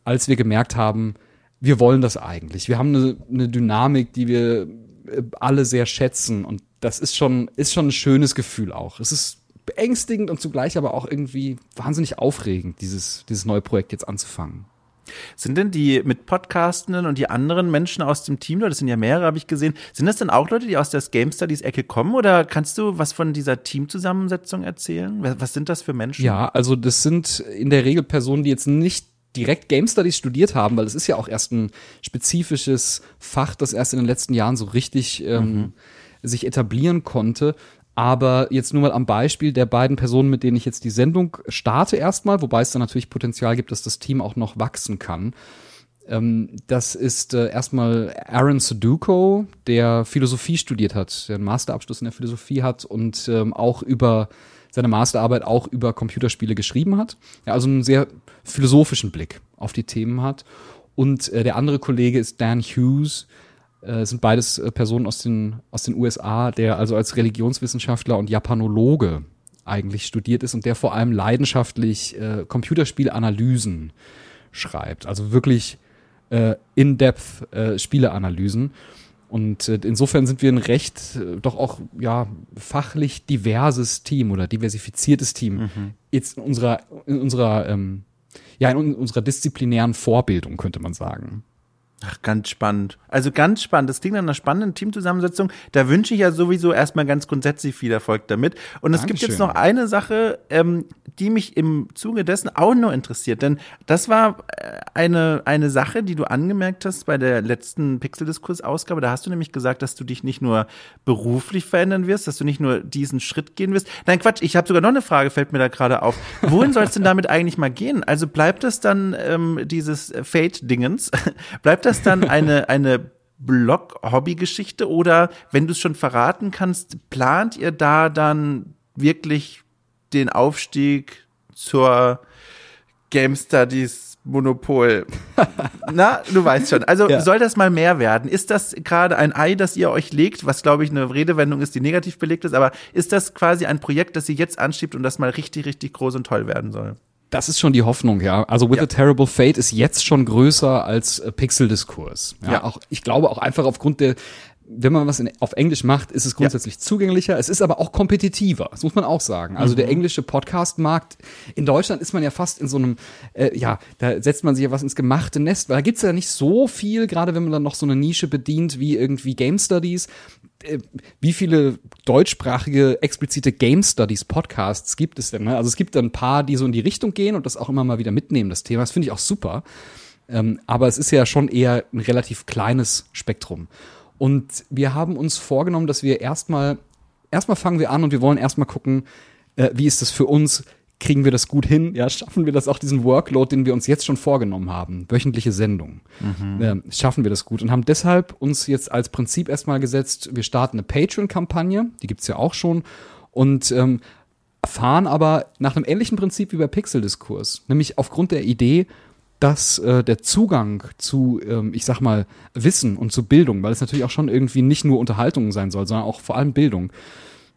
als wir gemerkt haben, wir wollen das eigentlich. Wir haben eine, eine Dynamik, die wir äh, alle sehr schätzen. Und das ist schon, ist schon ein schönes Gefühl auch. Es ist beängstigend und zugleich aber auch irgendwie wahnsinnig aufregend, dieses, dieses neue Projekt jetzt anzufangen. Sind denn die mit Podcastenden und die anderen Menschen aus dem Team, das sind ja mehrere, habe ich gesehen, sind das denn auch Leute, die aus der Game Studies Ecke kommen oder kannst du was von dieser Teamzusammensetzung erzählen? Was sind das für Menschen? Ja, also das sind in der Regel Personen, die jetzt nicht direkt Game Studies studiert haben, weil es ist ja auch erst ein spezifisches Fach, das erst in den letzten Jahren so richtig ähm, mhm. sich etablieren konnte. Aber jetzt nur mal am Beispiel der beiden Personen, mit denen ich jetzt die Sendung starte erstmal, wobei es dann natürlich Potenzial gibt, dass das Team auch noch wachsen kann. Ähm, das ist äh, erstmal Aaron Sudoku, der Philosophie studiert hat, der einen Masterabschluss in der Philosophie hat und ähm, auch über seine Masterarbeit auch über Computerspiele geschrieben hat. Ja, also einen sehr philosophischen Blick auf die Themen hat. Und äh, der andere Kollege ist Dan Hughes, äh, sind beides äh, Personen aus den, aus den USA, der also als Religionswissenschaftler und Japanologe eigentlich studiert ist und der vor allem leidenschaftlich äh, Computerspielanalysen schreibt. Also wirklich äh, in-depth äh, Spieleanalysen. Und äh, insofern sind wir ein recht äh, doch auch ja fachlich diverses Team oder diversifiziertes Team mhm. jetzt in unserer in unserer ähm, ja in unserer disziplinären Vorbildung könnte man sagen. Ach, ganz spannend. Also ganz spannend. Das klingt nach einer spannenden Teamzusammensetzung. Da wünsche ich ja sowieso erstmal ganz grundsätzlich viel Erfolg damit. Und es gibt jetzt noch eine Sache, ähm, die mich im Zuge dessen auch nur interessiert. Denn das war äh, eine, eine Sache, die du angemerkt hast bei der letzten Pixel-Diskurs-Ausgabe. Da hast du nämlich gesagt, dass du dich nicht nur beruflich verändern wirst, dass du nicht nur diesen Schritt gehen wirst. Nein, Quatsch, ich habe sogar noch eine Frage, fällt mir da gerade auf. Wohin soll es denn damit eigentlich mal gehen? Also bleibt es dann ähm, dieses Fate-Dingens? [laughs] bleibt das dann eine, eine Blog-Hobby-Geschichte oder wenn du es schon verraten kannst, plant ihr da dann wirklich den Aufstieg zur Game Studies Monopol. [laughs] Na, du weißt schon. Also ja. soll das mal mehr werden? Ist das gerade ein Ei, das ihr euch legt, was glaube ich eine Redewendung ist, die negativ belegt ist, aber ist das quasi ein Projekt, das ihr jetzt anschiebt und das mal richtig, richtig groß und toll werden soll? Das ist schon die Hoffnung, ja. Also With ja. a Terrible Fate ist jetzt schon größer als äh, Pixel-Diskurs. Ja, ja. Auch, ich glaube auch einfach aufgrund der, wenn man was in, auf Englisch macht, ist es grundsätzlich ja. zugänglicher. Es ist aber auch kompetitiver. Das muss man auch sagen. Also mhm. der englische Podcast-Markt in Deutschland ist man ja fast in so einem, äh, ja, da setzt man sich ja was ins gemachte Nest, weil da gibt's ja nicht so viel, gerade wenn man dann noch so eine Nische bedient wie irgendwie Game Studies. Äh, wie viele deutschsprachige explizite Game Studies Podcasts gibt es denn? Ne? Also es gibt ein paar, die so in die Richtung gehen und das auch immer mal wieder mitnehmen, das Thema. Das finde ich auch super. Ähm, aber es ist ja schon eher ein relativ kleines Spektrum. Und wir haben uns vorgenommen, dass wir erstmal, erstmal fangen wir an und wir wollen erstmal gucken, äh, wie ist das für uns? Kriegen wir das gut hin? Ja, schaffen wir das auch, diesen Workload, den wir uns jetzt schon vorgenommen haben? Wöchentliche Sendung. Mhm. Äh, schaffen wir das gut? Und haben deshalb uns jetzt als Prinzip erstmal gesetzt, wir starten eine Patreon-Kampagne, die gibt's ja auch schon, und ähm, fahren aber nach einem ähnlichen Prinzip wie bei Pixel-Diskurs. Nämlich aufgrund der Idee, dass äh, der Zugang zu, ähm, ich sag mal, Wissen und zu Bildung, weil es natürlich auch schon irgendwie nicht nur Unterhaltung sein soll, sondern auch vor allem Bildung,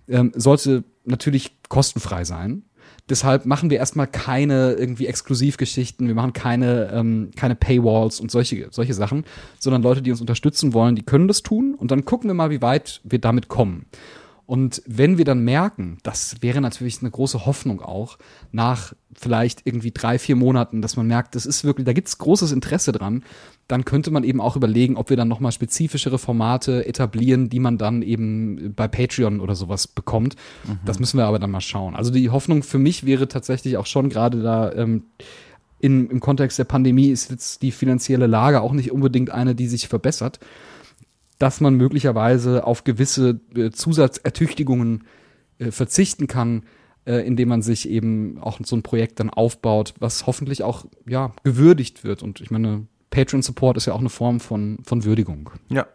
ähm, sollte natürlich kostenfrei sein. Deshalb machen wir erstmal keine irgendwie Exklusivgeschichten, wir machen keine, ähm, keine Paywalls und solche, solche Sachen, sondern Leute, die uns unterstützen wollen, die können das tun und dann gucken wir mal, wie weit wir damit kommen. Und wenn wir dann merken, das wäre natürlich eine große Hoffnung auch, nach vielleicht irgendwie drei, vier Monaten, dass man merkt, das ist wirklich, da gibt es großes Interesse dran, dann könnte man eben auch überlegen, ob wir dann nochmal spezifischere Formate etablieren, die man dann eben bei Patreon oder sowas bekommt. Mhm. Das müssen wir aber dann mal schauen. Also die Hoffnung für mich wäre tatsächlich auch schon gerade da, ähm, in, im Kontext der Pandemie ist jetzt die finanzielle Lage auch nicht unbedingt eine, die sich verbessert, dass man möglicherweise auf gewisse äh, Zusatzertüchtigungen äh, verzichten kann, äh, indem man sich eben auch so ein Projekt dann aufbaut, was hoffentlich auch ja gewürdigt wird. Und ich meine, Patreon Support ist ja auch eine Form von, von Würdigung. Ja,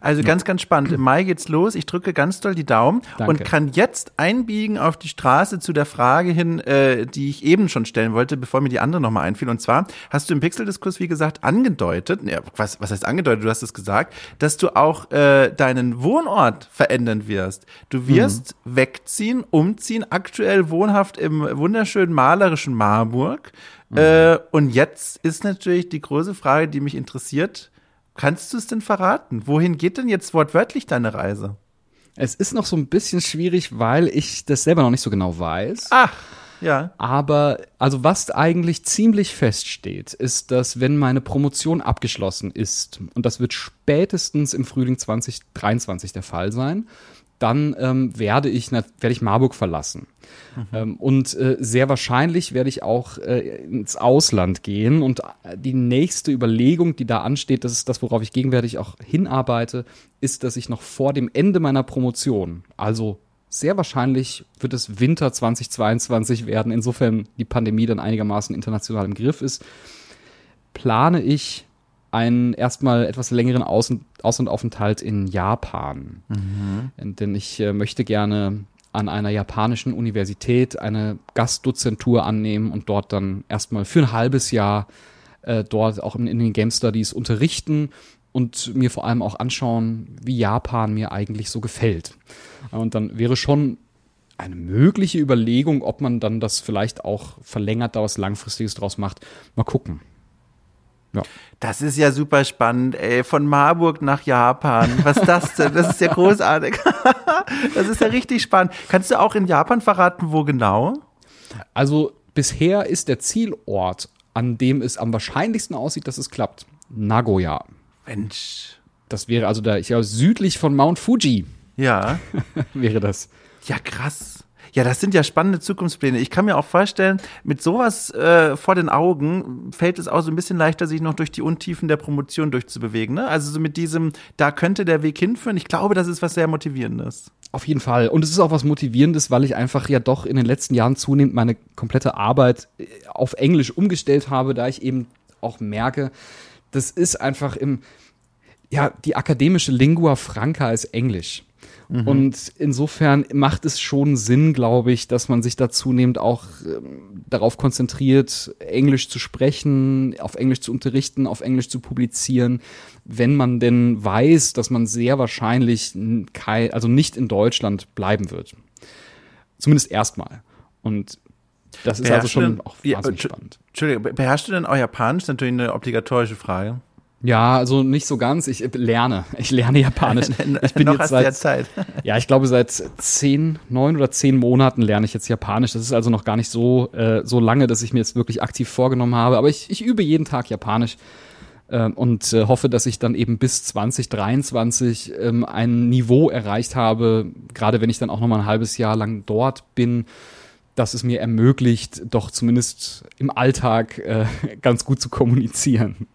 also ganz, ganz spannend. Im Mai geht's los. Ich drücke ganz doll die Daumen Danke. und kann jetzt einbiegen auf die Straße zu der Frage hin, äh, die ich eben schon stellen wollte, bevor mir die andere nochmal einfiel. Und zwar hast du im Pixel-Diskurs, wie gesagt, angedeutet, ja, was, was heißt angedeutet, du hast es gesagt, dass du auch äh, deinen Wohnort verändern wirst. Du wirst mhm. wegziehen, umziehen, aktuell wohnhaft im wunderschönen malerischen Marburg. Mhm. Äh, und jetzt ist natürlich die große Frage, die mich interessiert, Kannst du es denn verraten? Wohin geht denn jetzt wortwörtlich deine Reise? Es ist noch so ein bisschen schwierig, weil ich das selber noch nicht so genau weiß. Ach, ja. Aber also was eigentlich ziemlich feststeht, ist, dass wenn meine Promotion abgeschlossen ist, und das wird spätestens im Frühling 2023 der Fall sein, dann ähm, werde ich werde ich Marburg verlassen. Mhm. Ähm, und äh, sehr wahrscheinlich werde ich auch äh, ins Ausland gehen. Und äh, die nächste Überlegung, die da ansteht, das ist das, worauf ich gegenwärtig auch hinarbeite, ist, dass ich noch vor dem Ende meiner Promotion, also sehr wahrscheinlich wird es Winter 2022 werden, insofern die Pandemie dann einigermaßen international im Griff ist, plane ich einen erstmal etwas längeren Außen Auslandaufenthalt in Japan. Mhm. Denn ich äh, möchte gerne an einer japanischen Universität eine Gastdozentur annehmen und dort dann erstmal für ein halbes Jahr äh, dort auch in, in, den Game Studies unterrichten und mir vor allem auch anschauen, wie Japan mir eigentlich so gefällt. Und dann wäre schon eine mögliche Überlegung, ob man dann das vielleicht auch verlängert, da was Langfristiges draus macht. Mal gucken. Ja. Das ist ja super spannend, ey. Von Marburg nach Japan. Was ist das denn? Das ist ja großartig. [laughs] das ist ja richtig spannend. Kannst du auch in Japan verraten, wo genau? Also bisher ist der Zielort, an dem es am wahrscheinlichsten aussieht, dass es klappt, Nagoya. Mensch. Das wäre also da, ja, südlich von Mount Fuji. Ja. [laughs] wäre das. Ja, krass. Ja, das sind ja spannende Zukunftspläne. Ich kann mir auch vorstellen, mit sowas äh, vor den Augen fällt es auch so ein bisschen leichter, sich noch durch die Untiefen der Promotion durchzubewegen. Ne? Also so mit diesem, da könnte der Weg hinführen. Ich glaube, das ist was sehr Motivierendes. Auf jeden Fall. Und es ist auch was Motivierendes, weil ich einfach ja doch in den letzten Jahren zunehmend meine komplette Arbeit äh, auf Englisch umgestellt habe, da ich eben auch merke, das ist einfach im, ja, die akademische Lingua franca ist Englisch. Mhm. Und insofern macht es schon Sinn, glaube ich, dass man sich da zunehmend auch ähm, darauf konzentriert, Englisch zu sprechen, auf Englisch zu unterrichten, auf Englisch zu publizieren, wenn man denn weiß, dass man sehr wahrscheinlich kein, also nicht in Deutschland bleiben wird. Zumindest erstmal. Und das ist also schon auch wahnsinnig spannend. Entschuldigung, beherrschst du denn auch Japanisch? Das ist natürlich eine obligatorische Frage. Ja, also nicht so ganz. Ich lerne. Ich lerne Japanisch. [laughs] Ich bin Noch jetzt seit, Zeit. [laughs] ja, ich glaube seit zehn, neun oder zehn Monaten lerne ich jetzt Japanisch. Das ist also noch gar nicht so äh, so lange, dass ich mir jetzt wirklich aktiv vorgenommen habe. Aber ich, ich übe jeden Tag Japanisch äh, und äh, hoffe, dass ich dann eben bis 2023 ähm, ein Niveau erreicht habe. Gerade wenn ich dann auch noch mal ein halbes Jahr lang dort bin dass es mir ermöglicht, doch zumindest im Alltag äh, [laughs] ganz gut zu kommunizieren.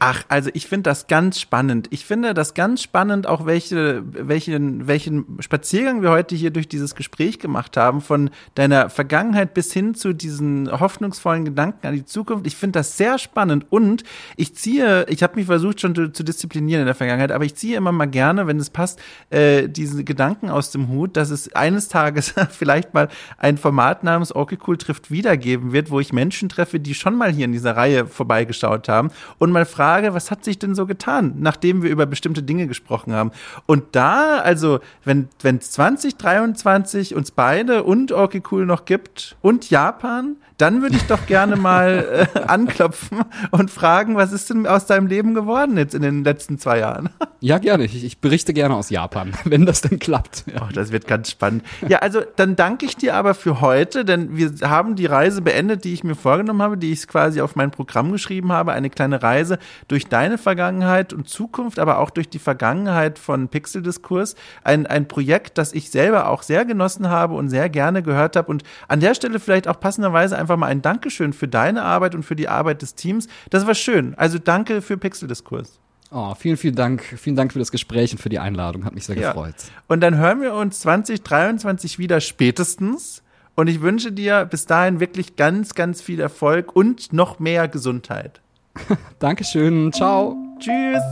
Ach, also ich finde das ganz spannend. Ich finde das ganz spannend, auch welche, welchen, welchen Spaziergang wir heute hier durch dieses Gespräch gemacht haben, von deiner Vergangenheit bis hin zu diesen hoffnungsvollen Gedanken an die Zukunft. Ich finde das sehr spannend und ich ziehe, ich habe mich versucht schon zu, zu, disziplinieren in der Vergangenheit, aber ich ziehe immer mal gerne, wenn es passt, äh, diese Gedanken aus dem Hut, dass es eines Tages [laughs] vielleicht mal ein Format namens Okay Cool trifft wiedergeben wird, wo ich Menschen treffe, die schon mal hier in dieser Reihe vorbeigeschaut haben und mal fragen, Frage, was hat sich denn so getan, nachdem wir über bestimmte Dinge gesprochen haben? Und da, also, wenn, wenn 2023 uns beide und Okay Cool noch gibt und Japan, dann würde ich doch gerne mal [laughs] äh, anklopfen und fragen, was ist denn aus deinem Leben geworden jetzt in den letzten zwei Jahren? [laughs] Ja, gerne. Ich, ich berichte gerne aus Japan, [laughs] wenn das denn klappt. Ja. Oh, das wird ganz spannend. Ja, also dann danke ich dir aber für heute, denn wir haben die Reise beendet, die ich mir vorgenommen habe, die ich quasi auf mein Programm geschrieben habe, eine kleine Reise durch deine Vergangenheit und Zukunft, aber auch durch die Vergangenheit von Pixeldiskurs ein, ein Projekt, das ich selber auch sehr genossen habe und sehr gerne gehört habe. Und an der Stelle vielleicht auch passenderweise einfach mal ein Dankeschön für deine Arbeit und für die Arbeit des Teams. Das war schön. Also danke für Pixeldiskurs. Oh, vielen, vielen Dank. Vielen Dank für das Gespräch und für die Einladung. Hat mich sehr ja. gefreut. Und dann hören wir uns 2023 wieder spätestens. Und ich wünsche dir bis dahin wirklich ganz, ganz viel Erfolg und noch mehr Gesundheit. [laughs] Dankeschön. Ciao. Tschüss.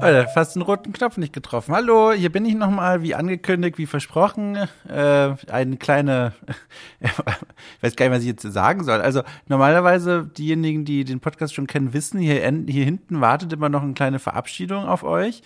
Alter, fast den roten Knopf nicht getroffen. Hallo, hier bin ich nochmal, wie angekündigt, wie versprochen. Äh, eine kleine, [laughs] ich weiß gar nicht, was ich jetzt sagen soll. Also normalerweise, diejenigen, die den Podcast schon kennen, wissen, hier, hier hinten wartet immer noch eine kleine Verabschiedung auf euch.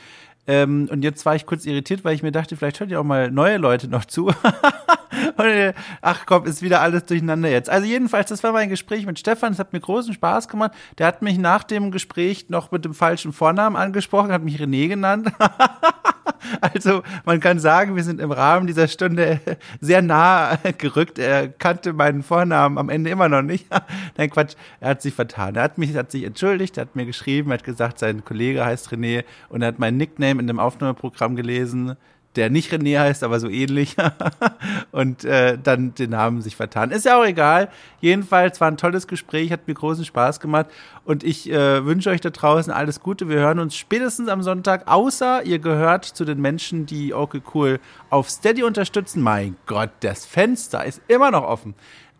Ähm, und jetzt war ich kurz irritiert, weil ich mir dachte, vielleicht hört ihr auch mal neue Leute noch zu. [laughs] äh, ach komm, ist wieder alles durcheinander jetzt. Also jedenfalls, das war mein Gespräch mit Stefan. Es hat mir großen Spaß gemacht. Der hat mich nach dem Gespräch noch mit dem falschen Vornamen angesprochen, hat mich René genannt. [laughs] [laughs] Also man kann sagen, wir sind im Rahmen dieser Stunde sehr nah gerückt. Er kannte meinen Vornamen am Ende immer noch nicht. [laughs] Nein, Quatsch, er hat sich vertan. Er hat mich, hat sich entschuldigt, er hat mir geschrieben, er hat gesagt, sein Kollege heißt René und er hat mein Nickname in dem Aufnahmeprogramm gelesen der nicht René heißt, aber so ähnlich. [laughs] und äh, dann den Namen sich vertan. Ist ja auch egal. Jedenfalls war ein tolles Gespräch, hat mir großen Spaß gemacht. Und ich äh, wünsche euch da draußen alles Gute. Wir hören uns spätestens am Sonntag, außer ihr gehört zu den Menschen, die okay cool auf Steady unterstützen. Mein Gott, das Fenster ist immer noch offen.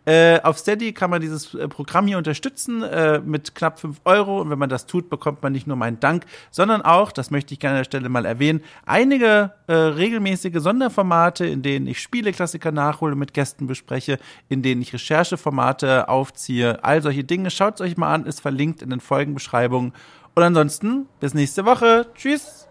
Äh, auf Steady kann man dieses äh, Programm hier unterstützen äh, mit knapp 5 Euro. Und wenn man das tut, bekommt man nicht nur meinen Dank, sondern auch, das möchte ich gerne an der Stelle mal erwähnen, einige äh, regelmäßige Sonderformate, in denen ich Spieleklassiker nachhole, mit Gästen bespreche, in denen ich Rechercheformate aufziehe. All solche Dinge. Schaut es euch mal an, ist verlinkt in den Folgenbeschreibungen. Und ansonsten bis nächste Woche. Tschüss.